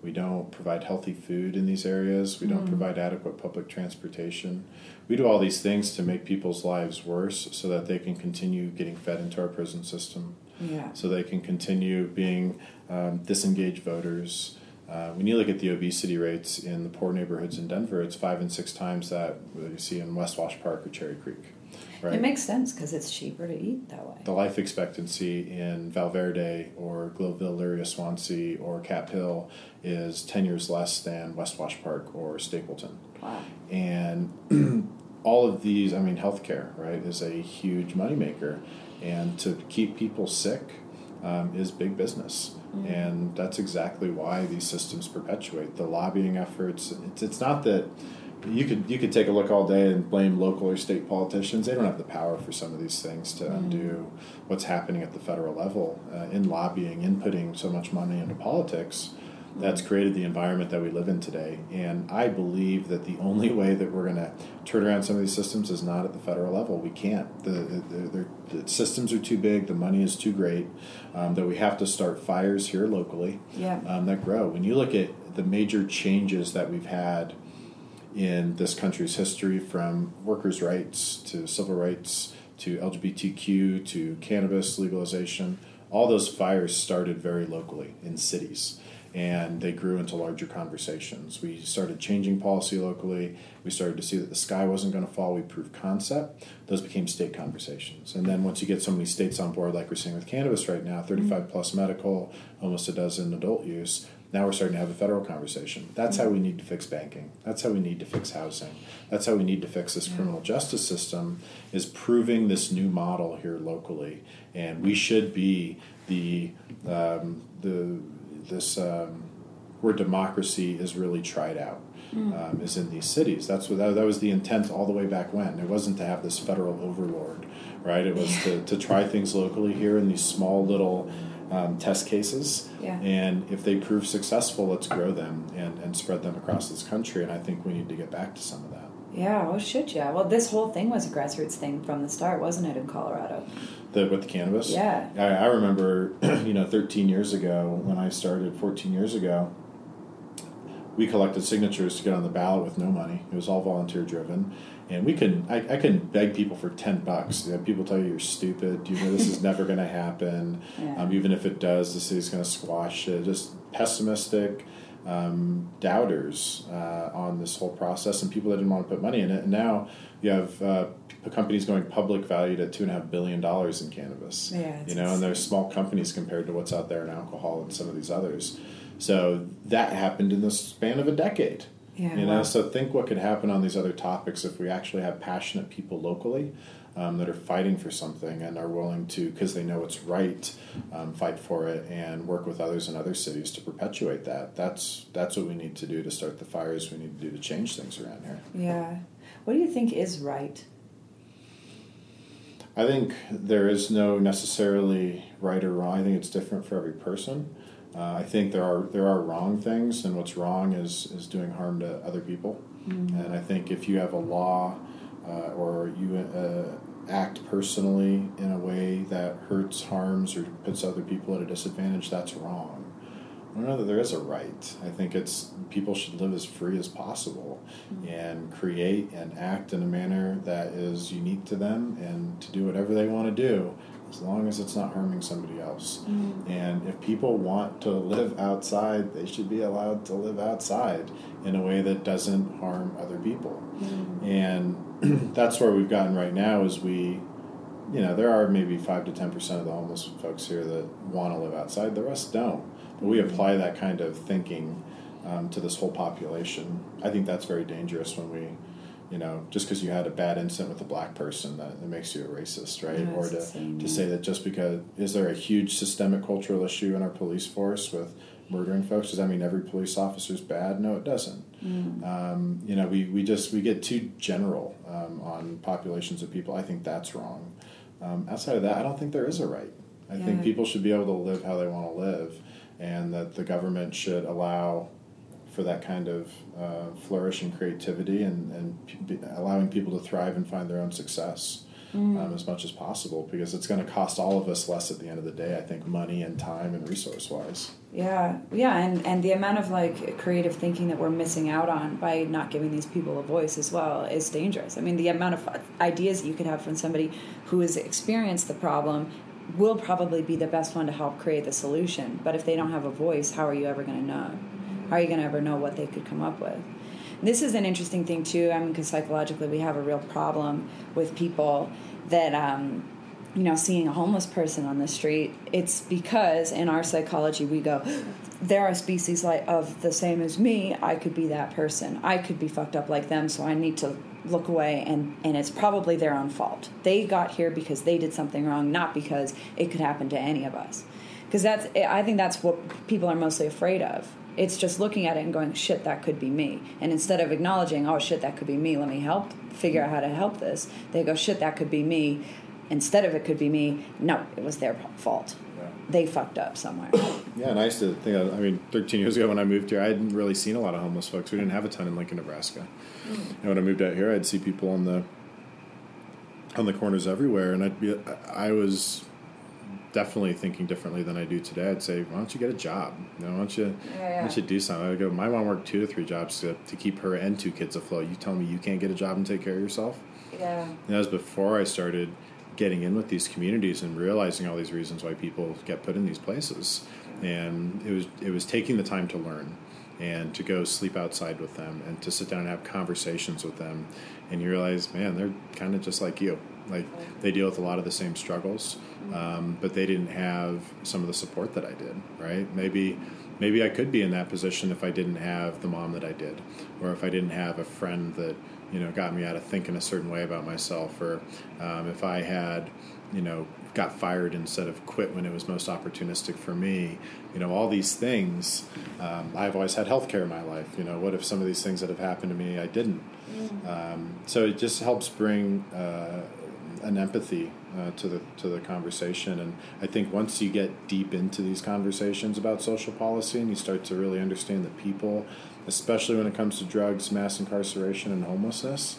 We don't provide healthy food in these areas. We don't provide adequate public transportation. We do all these things to make people's lives worse so that they can continue getting fed into our prison system, Yeah. so they can continue being um, disengaged voters. Uh, when you look at the obesity rates in the poor neighborhoods in Denver, it's five and six times that you see in West Wash Park or Cherry Creek. Right? It makes sense because it's cheaper to eat that way. the life expectancy in Valverde or Globeville, Elyria, Swansea, or Cap Hill is 10 years less than West Wash Park or Stapleton. Wow. And all of these, I mean, healthcare, right, is a huge moneymaker. And to keep people sick um, is big business. And that's exactly why these systems perpetuate the lobbying efforts. It's, it's not that you could you could take a look all day and blame local or state politicians. They don't have the power for some of these things to undo what's happening at the federal level uh, in lobbying, in putting so much money into politics. That's created the environment that we live in today, and I believe that the only way that we're going to turn around some of these systems is not at the federal level. We can't. The, the, the, the systems are too big. The money is too great. Um, that we have to start fires here locally Yeah. um, that grow. When you look at the major changes that we've had in this country's history, from workers' rights to civil rights to LGBTQ to cannabis legalization, all those fires started very locally in cities. And they grew into larger conversations. We started changing policy locally. We started to see that the sky wasn't going to fall. We proved concept. Those became state conversations. And then once you get so many states on board, like we're seeing with cannabis right now 35 plus medical, almost a dozen adult use, now we're starting to have a federal conversation. That's how we need to fix banking. That's how we need to fix housing. That's how we need to fix this criminal justice system is proving this new model here locally. And we should be the um, the this um, where democracy is really tried out um, is in these cities. That's what that, that was the intent all the way back when. It wasn't to have this federal overlord, right? It was to, to try things locally here in these small little um, test cases. Yeah. And if they prove successful, let's grow them and, and spread them across this country. And I think we need to get back to some of that. Yeah, well, should ya? Well, this whole thing was a grassroots thing from the start, wasn't it, in Colorado? The, with the cannabis? Yeah. I, I remember, you know, 13 years ago when I started, 14 years ago, we collected signatures to get on the ballot with no money. It was all volunteer driven. And we couldn't, I, I couldn't beg people for 10 bucks. You know, people tell you you're stupid. You know, this is never going to happen. Yeah. Um, even if it does, the city's going to squash it. Just pessimistic um, doubters uh, on this whole process and people that didn't want to put money in it. And now you have uh, companies going public valued at two and a half billion dollars in cannabis. Yeah, you know, and they're small companies compared to what's out there in alcohol and some of these others. So that happened in the span of a decade. Yeah, You know, wow. so think what could happen on these other topics if we actually have passionate people locally um, that are fighting for something and are willing to, because they know it's right, um, fight for it and work with others in other cities to perpetuate that. That's that's what we need to do to start the fires. We need to do to change things around here. Yeah. What do you think is right? I think there is no necessarily right or wrong. I think it's different for every person. Uh, I think there are there are wrong things, and what's wrong is is doing harm to other people. And I think if you have a law uh, or you uh, act personally in a way that hurts, harms, or puts other people at a disadvantage, that's wrong. I don't know that there is a right. I think it's people should live as free as possible and create and act in a manner that is unique to them and to do whatever they want to do as long as it's not harming somebody else. And if people want to live outside, they should be allowed to live outside in a way that doesn't harm other people. And that's where we've gotten right now is we you know, there are maybe five to ten percent of the homeless folks here that want to live outside. The rest don't. But we apply that kind of thinking um, to this whole population. I think that's very dangerous when we, you know, just because you had a bad incident with a black person, that it makes you a racist, right? Yeah, or to insane, to say that just because is there a huge systemic cultural issue in our police force with murdering folks. Does that mean every police officer is bad? No, it doesn't. Um, you know, we, we just we get too general um, on populations of people. I think that's wrong. Um, outside of that, I don't think there is a right. I think people should be able to live how they want to live, and that the government should allow for that kind of uh, flourish and creativity and, and p- allowing people to thrive and find their own success um, as much as possible because it's going to cost all of us less at the end of the day, I think, money and time and resource wise. Yeah, yeah, and and the amount of like creative thinking that we're missing out on by not giving these people a voice as well is dangerous. I mean, the amount of ideas that you could have from somebody who has experienced the problem will probably be the best one to help create the solution. But if they don't have a voice, how are you ever going to know? How are you going to ever know what they could come up with? This is an interesting thing too. I mean, because psychologically, we have a real problem with people that um, you know, seeing a homeless person on the street, it's because in our psychology we go, they're a species like of the same as me. I could be that person. I could be fucked up like them, so I need to look away and and it's probably their own fault. They got here because they did something wrong, not because it could happen to any of us. Because that's I think that's what people are mostly afraid of. It's just looking at it and going, shit, that could be me. And instead of acknowledging, oh shit, that could be me, let me help figure out how to help this, they go, shit, that could be me. Instead of it could be me, no, it was their fault. They fucked up somewhere. Yeah, and I used to think. I mean, 13 years ago when I moved here, I hadn't really seen a lot of homeless folks. We didn't have a ton in Lincoln, Nebraska. Mm. And when I moved out here, I'd see people on the on the corners everywhere, and I'd be. I was definitely thinking differently than I do today. I'd say, why don't you get a job? You know, why don't you, why don't you do something? I'd go. My mom worked two to three jobs to, to keep her and two kids afloat. You tell me you can't get a job and take care of yourself? yeah. And that was before I started getting in with these communities and realizing all these reasons why people get put in these places. And it was it was taking the time to learn and to go sleep outside with them and to sit down and have conversations with them. And you realize, man, they're kind of just like you. Like they deal with a lot of the same struggles, um, but they didn't have some of the support that I did. Right? Maybe maybe I could be in that position if I didn't have the mom that I did, or if I didn't have a friend that you know got me out of thinking a certain way about myself, or um, if I had you know got fired instead of quit when it was most opportunistic for me. You know all these things. Um, I've always had health care in my life. You know what if some of these things that have happened to me I didn't. Um, so it just helps bring. Uh, an empathy uh, to the to the conversation. And I think once you get deep into these conversations about social policy and you start to really understand the people, especially when it comes to drugs, mass incarceration, and homelessness,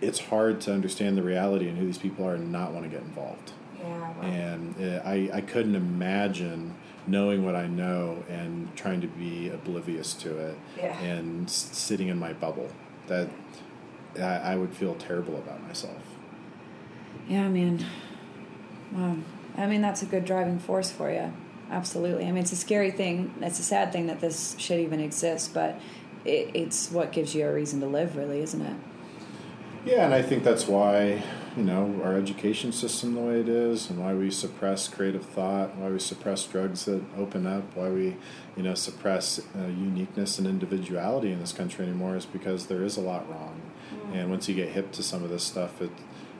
it's hard to understand the reality and who these people are and not want to get involved. Yeah. And uh, I, I couldn't imagine knowing what I know and trying to be oblivious to it Yeah. and s- sitting in my bubble. That I, I would feel terrible about myself. Yeah, I mean, wow. I mean, that's a good driving force for you. Absolutely. I mean, it's a scary thing. It's a sad thing that this shit even exists, but it, it's what gives you a reason to live, really, isn't it? Yeah, and I think that's why, you know, our education system the way it is, and why we suppress creative thought, why we suppress drugs that open up, why we, you know, suppress uh, uniqueness and individuality in this country anymore is because there is a lot wrong. And once you get hip to some of this stuff, it,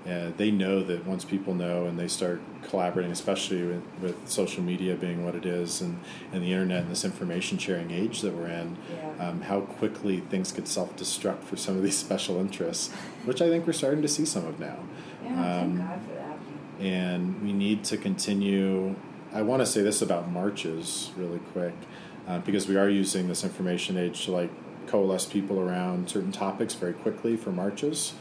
uh, they know that once people know and they start collaborating, especially with, with social media being what it is and, and the internet and this information sharing age that we're in, Yeah. um, how quickly things could self destruct for some of these special interests, which I think we're starting to see some of now. Um, for that. and we need to continue. I want to say this about marches really quick, uh, because we are using this information age to like coalesce people around certain topics very quickly for marches.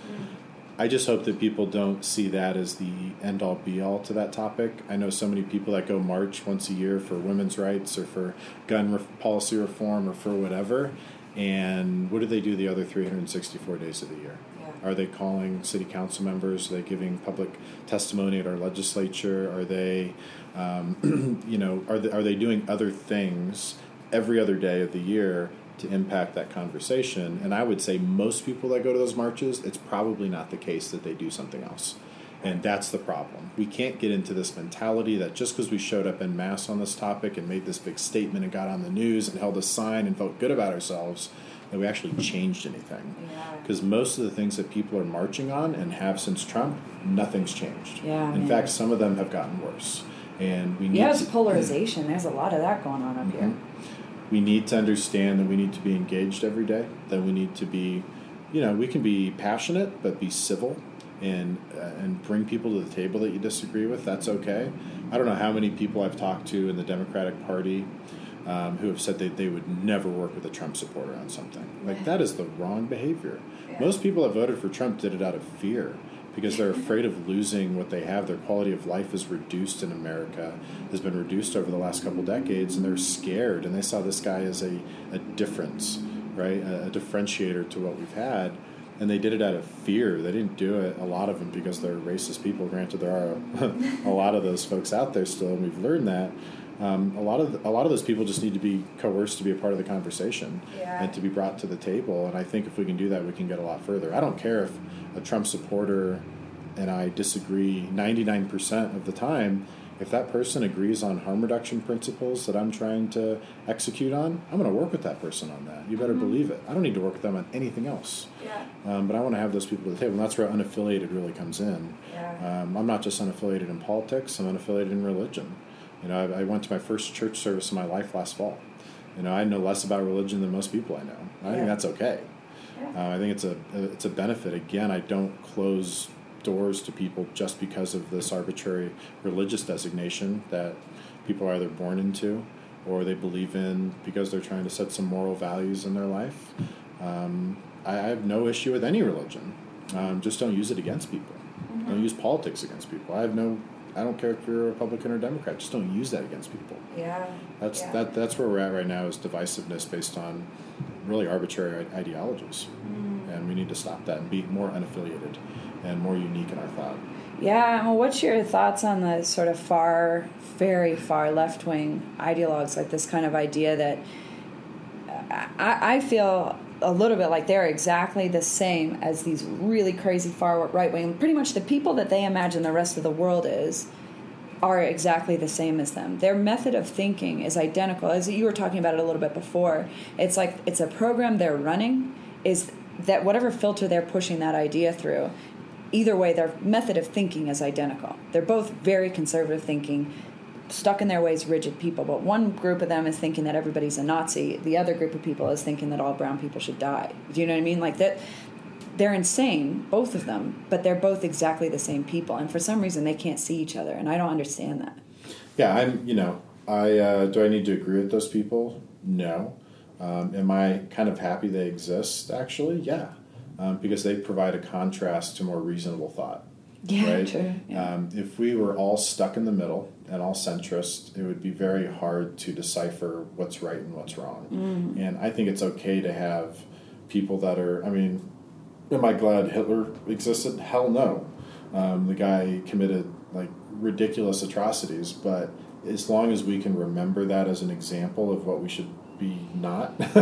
I just hope that people don't see that as the end all be all to that topic. I know so many people that go march once a year for women's rights or for gun re- policy reform or for whatever. And what do they do the other 364 days of the year? Yeah. Are they calling city council members? Are they giving public testimony at our legislature? Are they, um, you know, are they, are they doing other things every other day of the year to impact that conversation? And I would say most people that go to those marches, it's probably not the case that they do something else. And that's the problem. We can't get into this mentality that just because we showed up in mass on this topic and made this big statement and got on the news and held a sign and felt good about ourselves, that we actually changed anything. Yeah. Because most of the things that people are marching on and have since Trump, nothing's changed. Yeah, In man. fact, some of them have gotten worse. and we need Yeah, to, it's polarization. There's a lot of that going on up here. Mm-hmm. We need to understand that we need to be engaged every day. That we need to be, you know, we can be passionate but be civil and uh, and bring people to the table that you disagree with. That's okay. I don't know how many people I've talked to in the Democratic Party um, who have said that they would never work with a Trump supporter on something. Like that is the wrong behavior. Yeah. Most people that voted for Trump did it out of fear because they're afraid of losing what they have. Their quality of life is reduced in America, has been reduced over the last couple decades, and they're scared. And they saw this guy as a, a difference, right? A, a differentiator to what we've had. And they did it out of fear. They didn't do it, a lot of them, because they're racist people. Granted, there are a, a lot of those folks out there still, and we've learned that. Um, a lot of a lot of those people just need to be coerced to be a part of the conversation Yeah. and to be brought to the table. And I think if we can do that, we can get a lot further. I don't care if a Trump supporter and I disagree 99% of the time. If that person agrees on harm reduction principles that I'm trying to execute on, I'm going to work with that person on that. You better believe it. I don't need to work with them on anything else. Yeah. Um, but I want to have those people at the table, and that's where unaffiliated really comes in. Yeah. Um, I'm not just unaffiliated in politics; I'm unaffiliated in religion. You know, I, I went to my first church service in my life last fall. You know, I know less about religion than most people I know. I Yeah. think that's okay. Yeah. Uh, I think it's a it's a benefit. Again, I don't close doors to people just because of this arbitrary religious designation that people are either born into or they believe in because they're trying to set some moral values in their life. Um, I, I have no issue with any religion. Um, just don't use it against people. Don't use politics against people. I have no. I don't care if you're a Republican or Democrat. Just don't use that against people. Yeah. That's Yeah. that. That's where we're at right now is divisiveness based on really arbitrary ideologies, Mm. and we need to stop that and be more unaffiliated and more unique in our thought. Yeah, well, what's your thoughts on the sort of far, very far left wing ideologues, like this kind of idea that I, I feel a little bit like they're exactly the same as these really crazy far right wing. Pretty much the people that they imagine the rest of the world is are exactly the same as them. Their method of thinking is identical. As you were talking about it a little bit before, it's like it's a program they're running is that whatever filter they're pushing that idea through, either way, their method of thinking is identical. They're both very conservative thinking, stuck in their ways, rigid people. But one group of them is thinking that everybody's a Nazi. The other group of people is thinking that all brown people should die. Do you know what I mean? Like that. They're insane, both of them, but they're both exactly the same people, and for some reason they can't see each other, and I don't understand that. Yeah, I'm. You know, I uh, do. I need to agree with those people. No. Um, am I kind of happy they exist? Actually, yeah, um, because they provide a contrast to more reasonable thought. Yeah, right? true. Yeah. Um, if we were all stuck in the middle and all centrist, it would be very hard to decipher what's right and what's wrong. Mm-hmm. And I think it's okay to have people that are. I mean, am I glad Hitler existed? Hell no. Um, the guy committed like ridiculous atrocities, but as long as we can remember that as an example of what we should be not. yeah,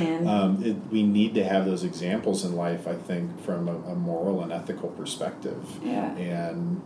man. Um, it, we need to have those examples in life, I think, from a, a moral and ethical perspective. Yeah. And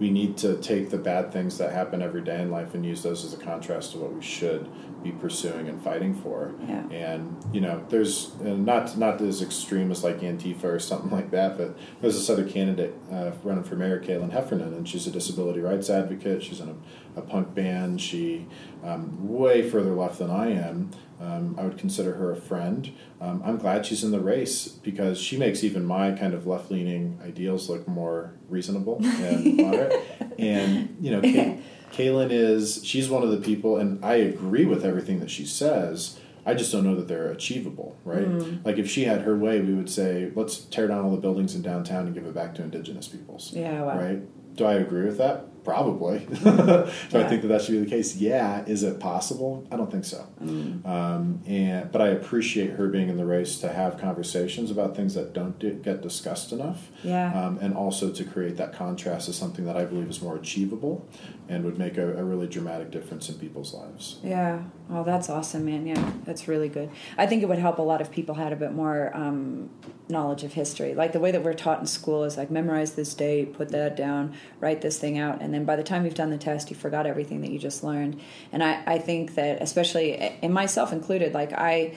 we need to take the bad things that happen every day in life and use those as a contrast to what we should be pursuing and fighting for. Yeah. And you know, there's not not as extreme as like Antifa or something like that, but there's this other candidate uh, running for mayor, Kalyn Heffernan, and she's a disability rights advocate. She's in a, a punk band. She um, way further left than I am. Um, I would consider her a friend. Um, I'm glad she's in the race because she makes even my kind of left leaning ideals look more reasonable and moderate. And you know, Kay- Kalyn is she's one of the people, and I agree with everything that she says. I just don't know that they're achievable, right? Like if she had her way, we would say, let's tear down all the buildings in downtown and give it back to indigenous peoples. Yeah, wow. Right? Do I agree with that? Probably. Do I think that that should be the case? Yeah. Is it possible? I don't think so. Um, and but I appreciate her being in the race to have conversations about things that don't di- get discussed enough. Yeah. Um, and also to create that contrast is something that I believe is more achievable and would make a, a really dramatic difference in people's lives. Yeah. Oh, that's awesome, man. Yeah, that's really good. I think it would help a lot if people had a bit more um, knowledge of history. Like the way that we're taught in school is like memorize this date, put that down, write this thing out, and then by the time you've done the test, you forgot everything that you just learned. And I, I think that, especially, and myself included, like I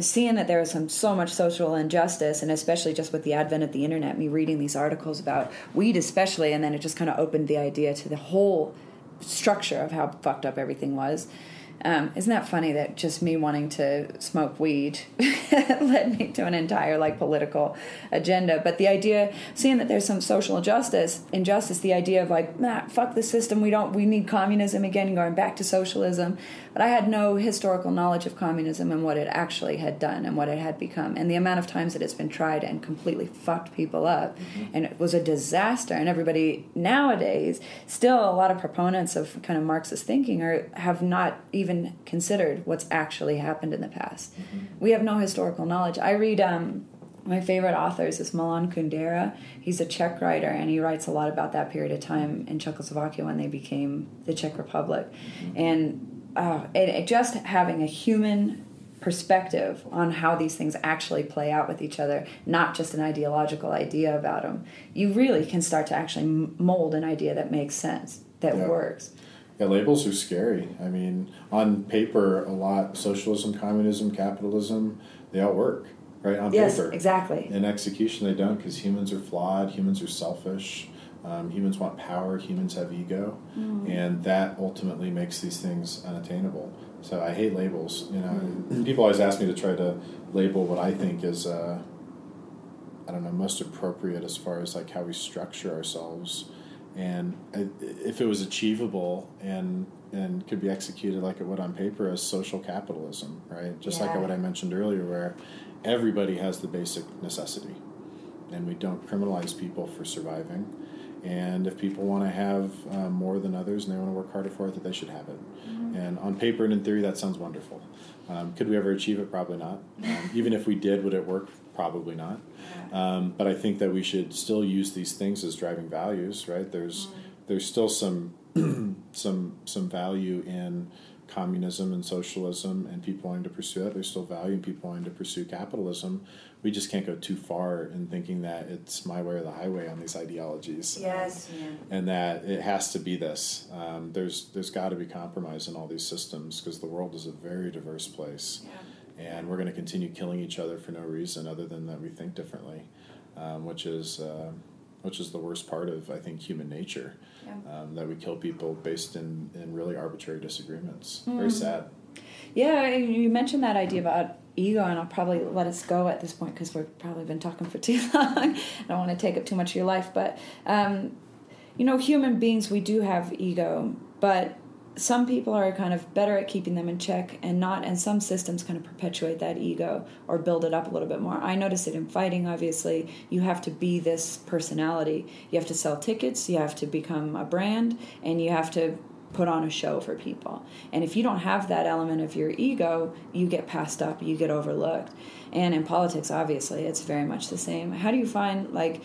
seeing that there was some so much social injustice and especially just with the advent of the internet me reading these articles about weed especially and then it just kind of opened the idea to the whole structure of how fucked up everything was. Um, isn't that funny that just me wanting to smoke weed led me to an entire like political agenda? But the idea, seeing that there's some social injustice, injustice, the idea of like, nah, fuck the system, we don't, we need communism again, going back to socialism. But I had no historical knowledge of communism and what it actually had done and what it had become, and the amount of times that it's been tried and completely fucked people up, mm-hmm. and it was a disaster. And everybody nowadays, still a lot of proponents of kind of Marxist thinking, are have not even even considered what's actually happened in the past. Mm-hmm. We have no historical knowledge. I read um, my favorite authors is Milan Kundera. He's a Czech writer, and he writes a lot about that period of time in Czechoslovakia when they became the Czech Republic. Mm-hmm. And uh, it, it just having a human perspective on how these things actually play out with each other, not just an ideological idea about them, you really can start to actually mold an idea that makes sense, that yeah. works. Yeah, labels are scary. I mean, on paper, a lot socialism, communism, capitalism, they all work, right? On paper. yes, paper. exactly. In execution, they don't because humans are flawed, humans are selfish, um, humans want power, humans have ego, mm. and that ultimately makes these things unattainable. So I hate labels. You know, mm. people always ask me to try to label what I think is, uh, I don't know, most appropriate as far as like how we structure ourselves and if it was achievable and and could be executed like it would on paper as social capitalism, right? Just yeah. like what I mentioned earlier, where everybody has the basic necessity, and we don't criminalize people for surviving. And if people want to have uh, more than others and they want to work harder for it, that they should have it. Mm-hmm. And on paper and in theory, that sounds wonderful. Um, could we ever achieve it? Probably not. Um, even if we did, would it work? Probably not. Um, but I think that we should still use these things as driving values, right? There's mm. there's still some some some value in communism and socialism and people wanting to pursue that. There's still value in people wanting to pursue capitalism. We just can't go too far in thinking that it's my way or the highway on these ideologies. Yes, yeah. and that it has to be this. Um, there's there's got to be compromise in all these systems because the world is a very diverse place. Yeah and we're going to continue killing each other for no reason other than that we think differently, um, which is uh, which is the worst part of I think human nature. Yeah. Um, that we kill people based in, in really arbitrary disagreements. Mm. Very sad. Yeah, you mentioned that idea about ego, and I'll probably let us go at this point because we've probably been talking for too long. I don't want to take up too much of your life, but um, you know, human beings, we do have ego, but some people are kind of better at keeping them in check and not and some systems kind of perpetuate that ego or build it up a little bit more. I notice it in fighting obviously. You have to be this personality. You have to sell tickets you have to become a brand and you have to put on a show for people. And if you don't have that element of your ego you get passed up you get overlooked. And in politics obviously it's very much the same. How do you find like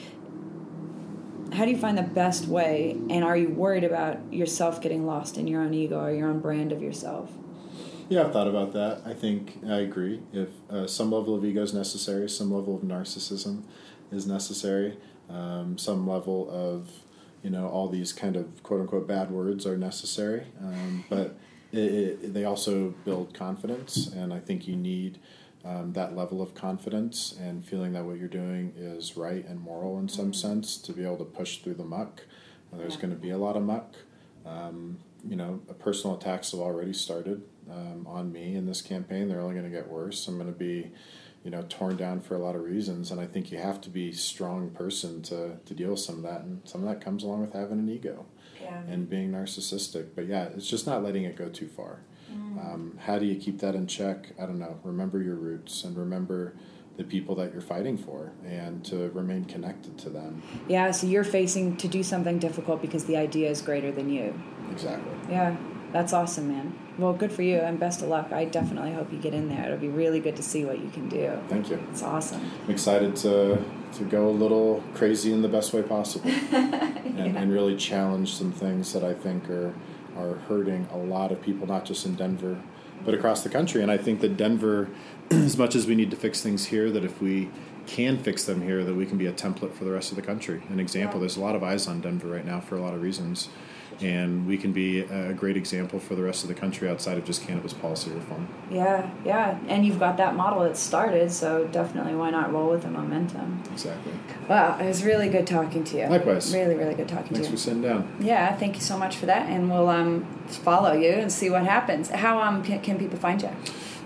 how do you find the best way and are you worried about yourself getting lost in your own ego or your own brand of yourself? Yeah i've thought about that. I think i agree. If uh, some level of ego is necessary some level of narcissism is necessary um, some level of you know all these kind of quote unquote bad words are necessary um, but it, it, they also build confidence and i think you need um, that level of confidence and feeling that what you're doing is right and moral in some mm-hmm. sense to be able to push through the muck. there's yeah. going to be a lot of muck. Um, you know, personal attacks have already started um, on me in this campaign. They're only going to get worse. I'm going to be, you know, torn down for a lot of reasons, and I think you have to be a strong person to to deal with some of that, and some of that comes along with having an ego yeah. and being narcissistic. But yeah, it's just not letting it go too far. Mm. Um, how do you keep that in check? I don't know. Remember your roots and remember the people that you're fighting for and to remain connected to them. Yeah, so you're facing to do something difficult because the idea is greater than you. Exactly. Yeah, that's awesome, man. Well, good for you and best of luck. I definitely hope you get in there. It'll be really good to see what you can do. Thank you. It's awesome. I'm excited to to go a little crazy in the best way possible and, and really challenge some things that I think are are hurting a lot of people, not just in Denver, but across the country. And I think that Denver, as much as we need to fix things here, that if we can fix them here, that we can be a template for the rest of the country. An example, Yeah. there's a lot of eyes on Denver right now for a lot of reasons. And we can be a great example for the rest of the country outside of just cannabis policy reform. Yeah, yeah. And you've got that model that started, so definitely why not roll with the momentum? Exactly. Wow, it was really good talking to you. Likewise. Really, really good talking Thanks to you. Thanks for sitting down. Yeah, thank you so much for that, and we'll um, follow you and see what happens. How um can, people find you?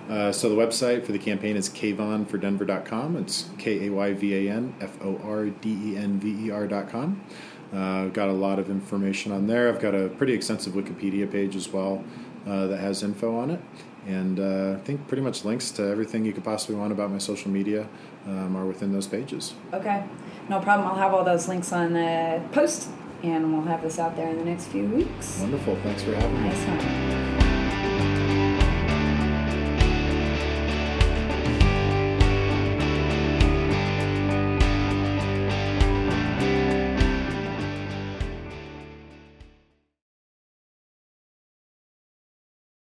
Uh, so the website for the campaign is kayvonfordenver.com. It's K A Y V A N F O R D E N V E R.com. Uh, I've got a lot of information on there. I've got a pretty extensive Wikipedia page as well uh, that has info on it. And uh, I think pretty much links to everything you could possibly want about my social media um, are within those pages. Okay, no problem. I'll have all those links on the post, and we'll have this out there in the next few weeks. Wonderful. Thanks for having me.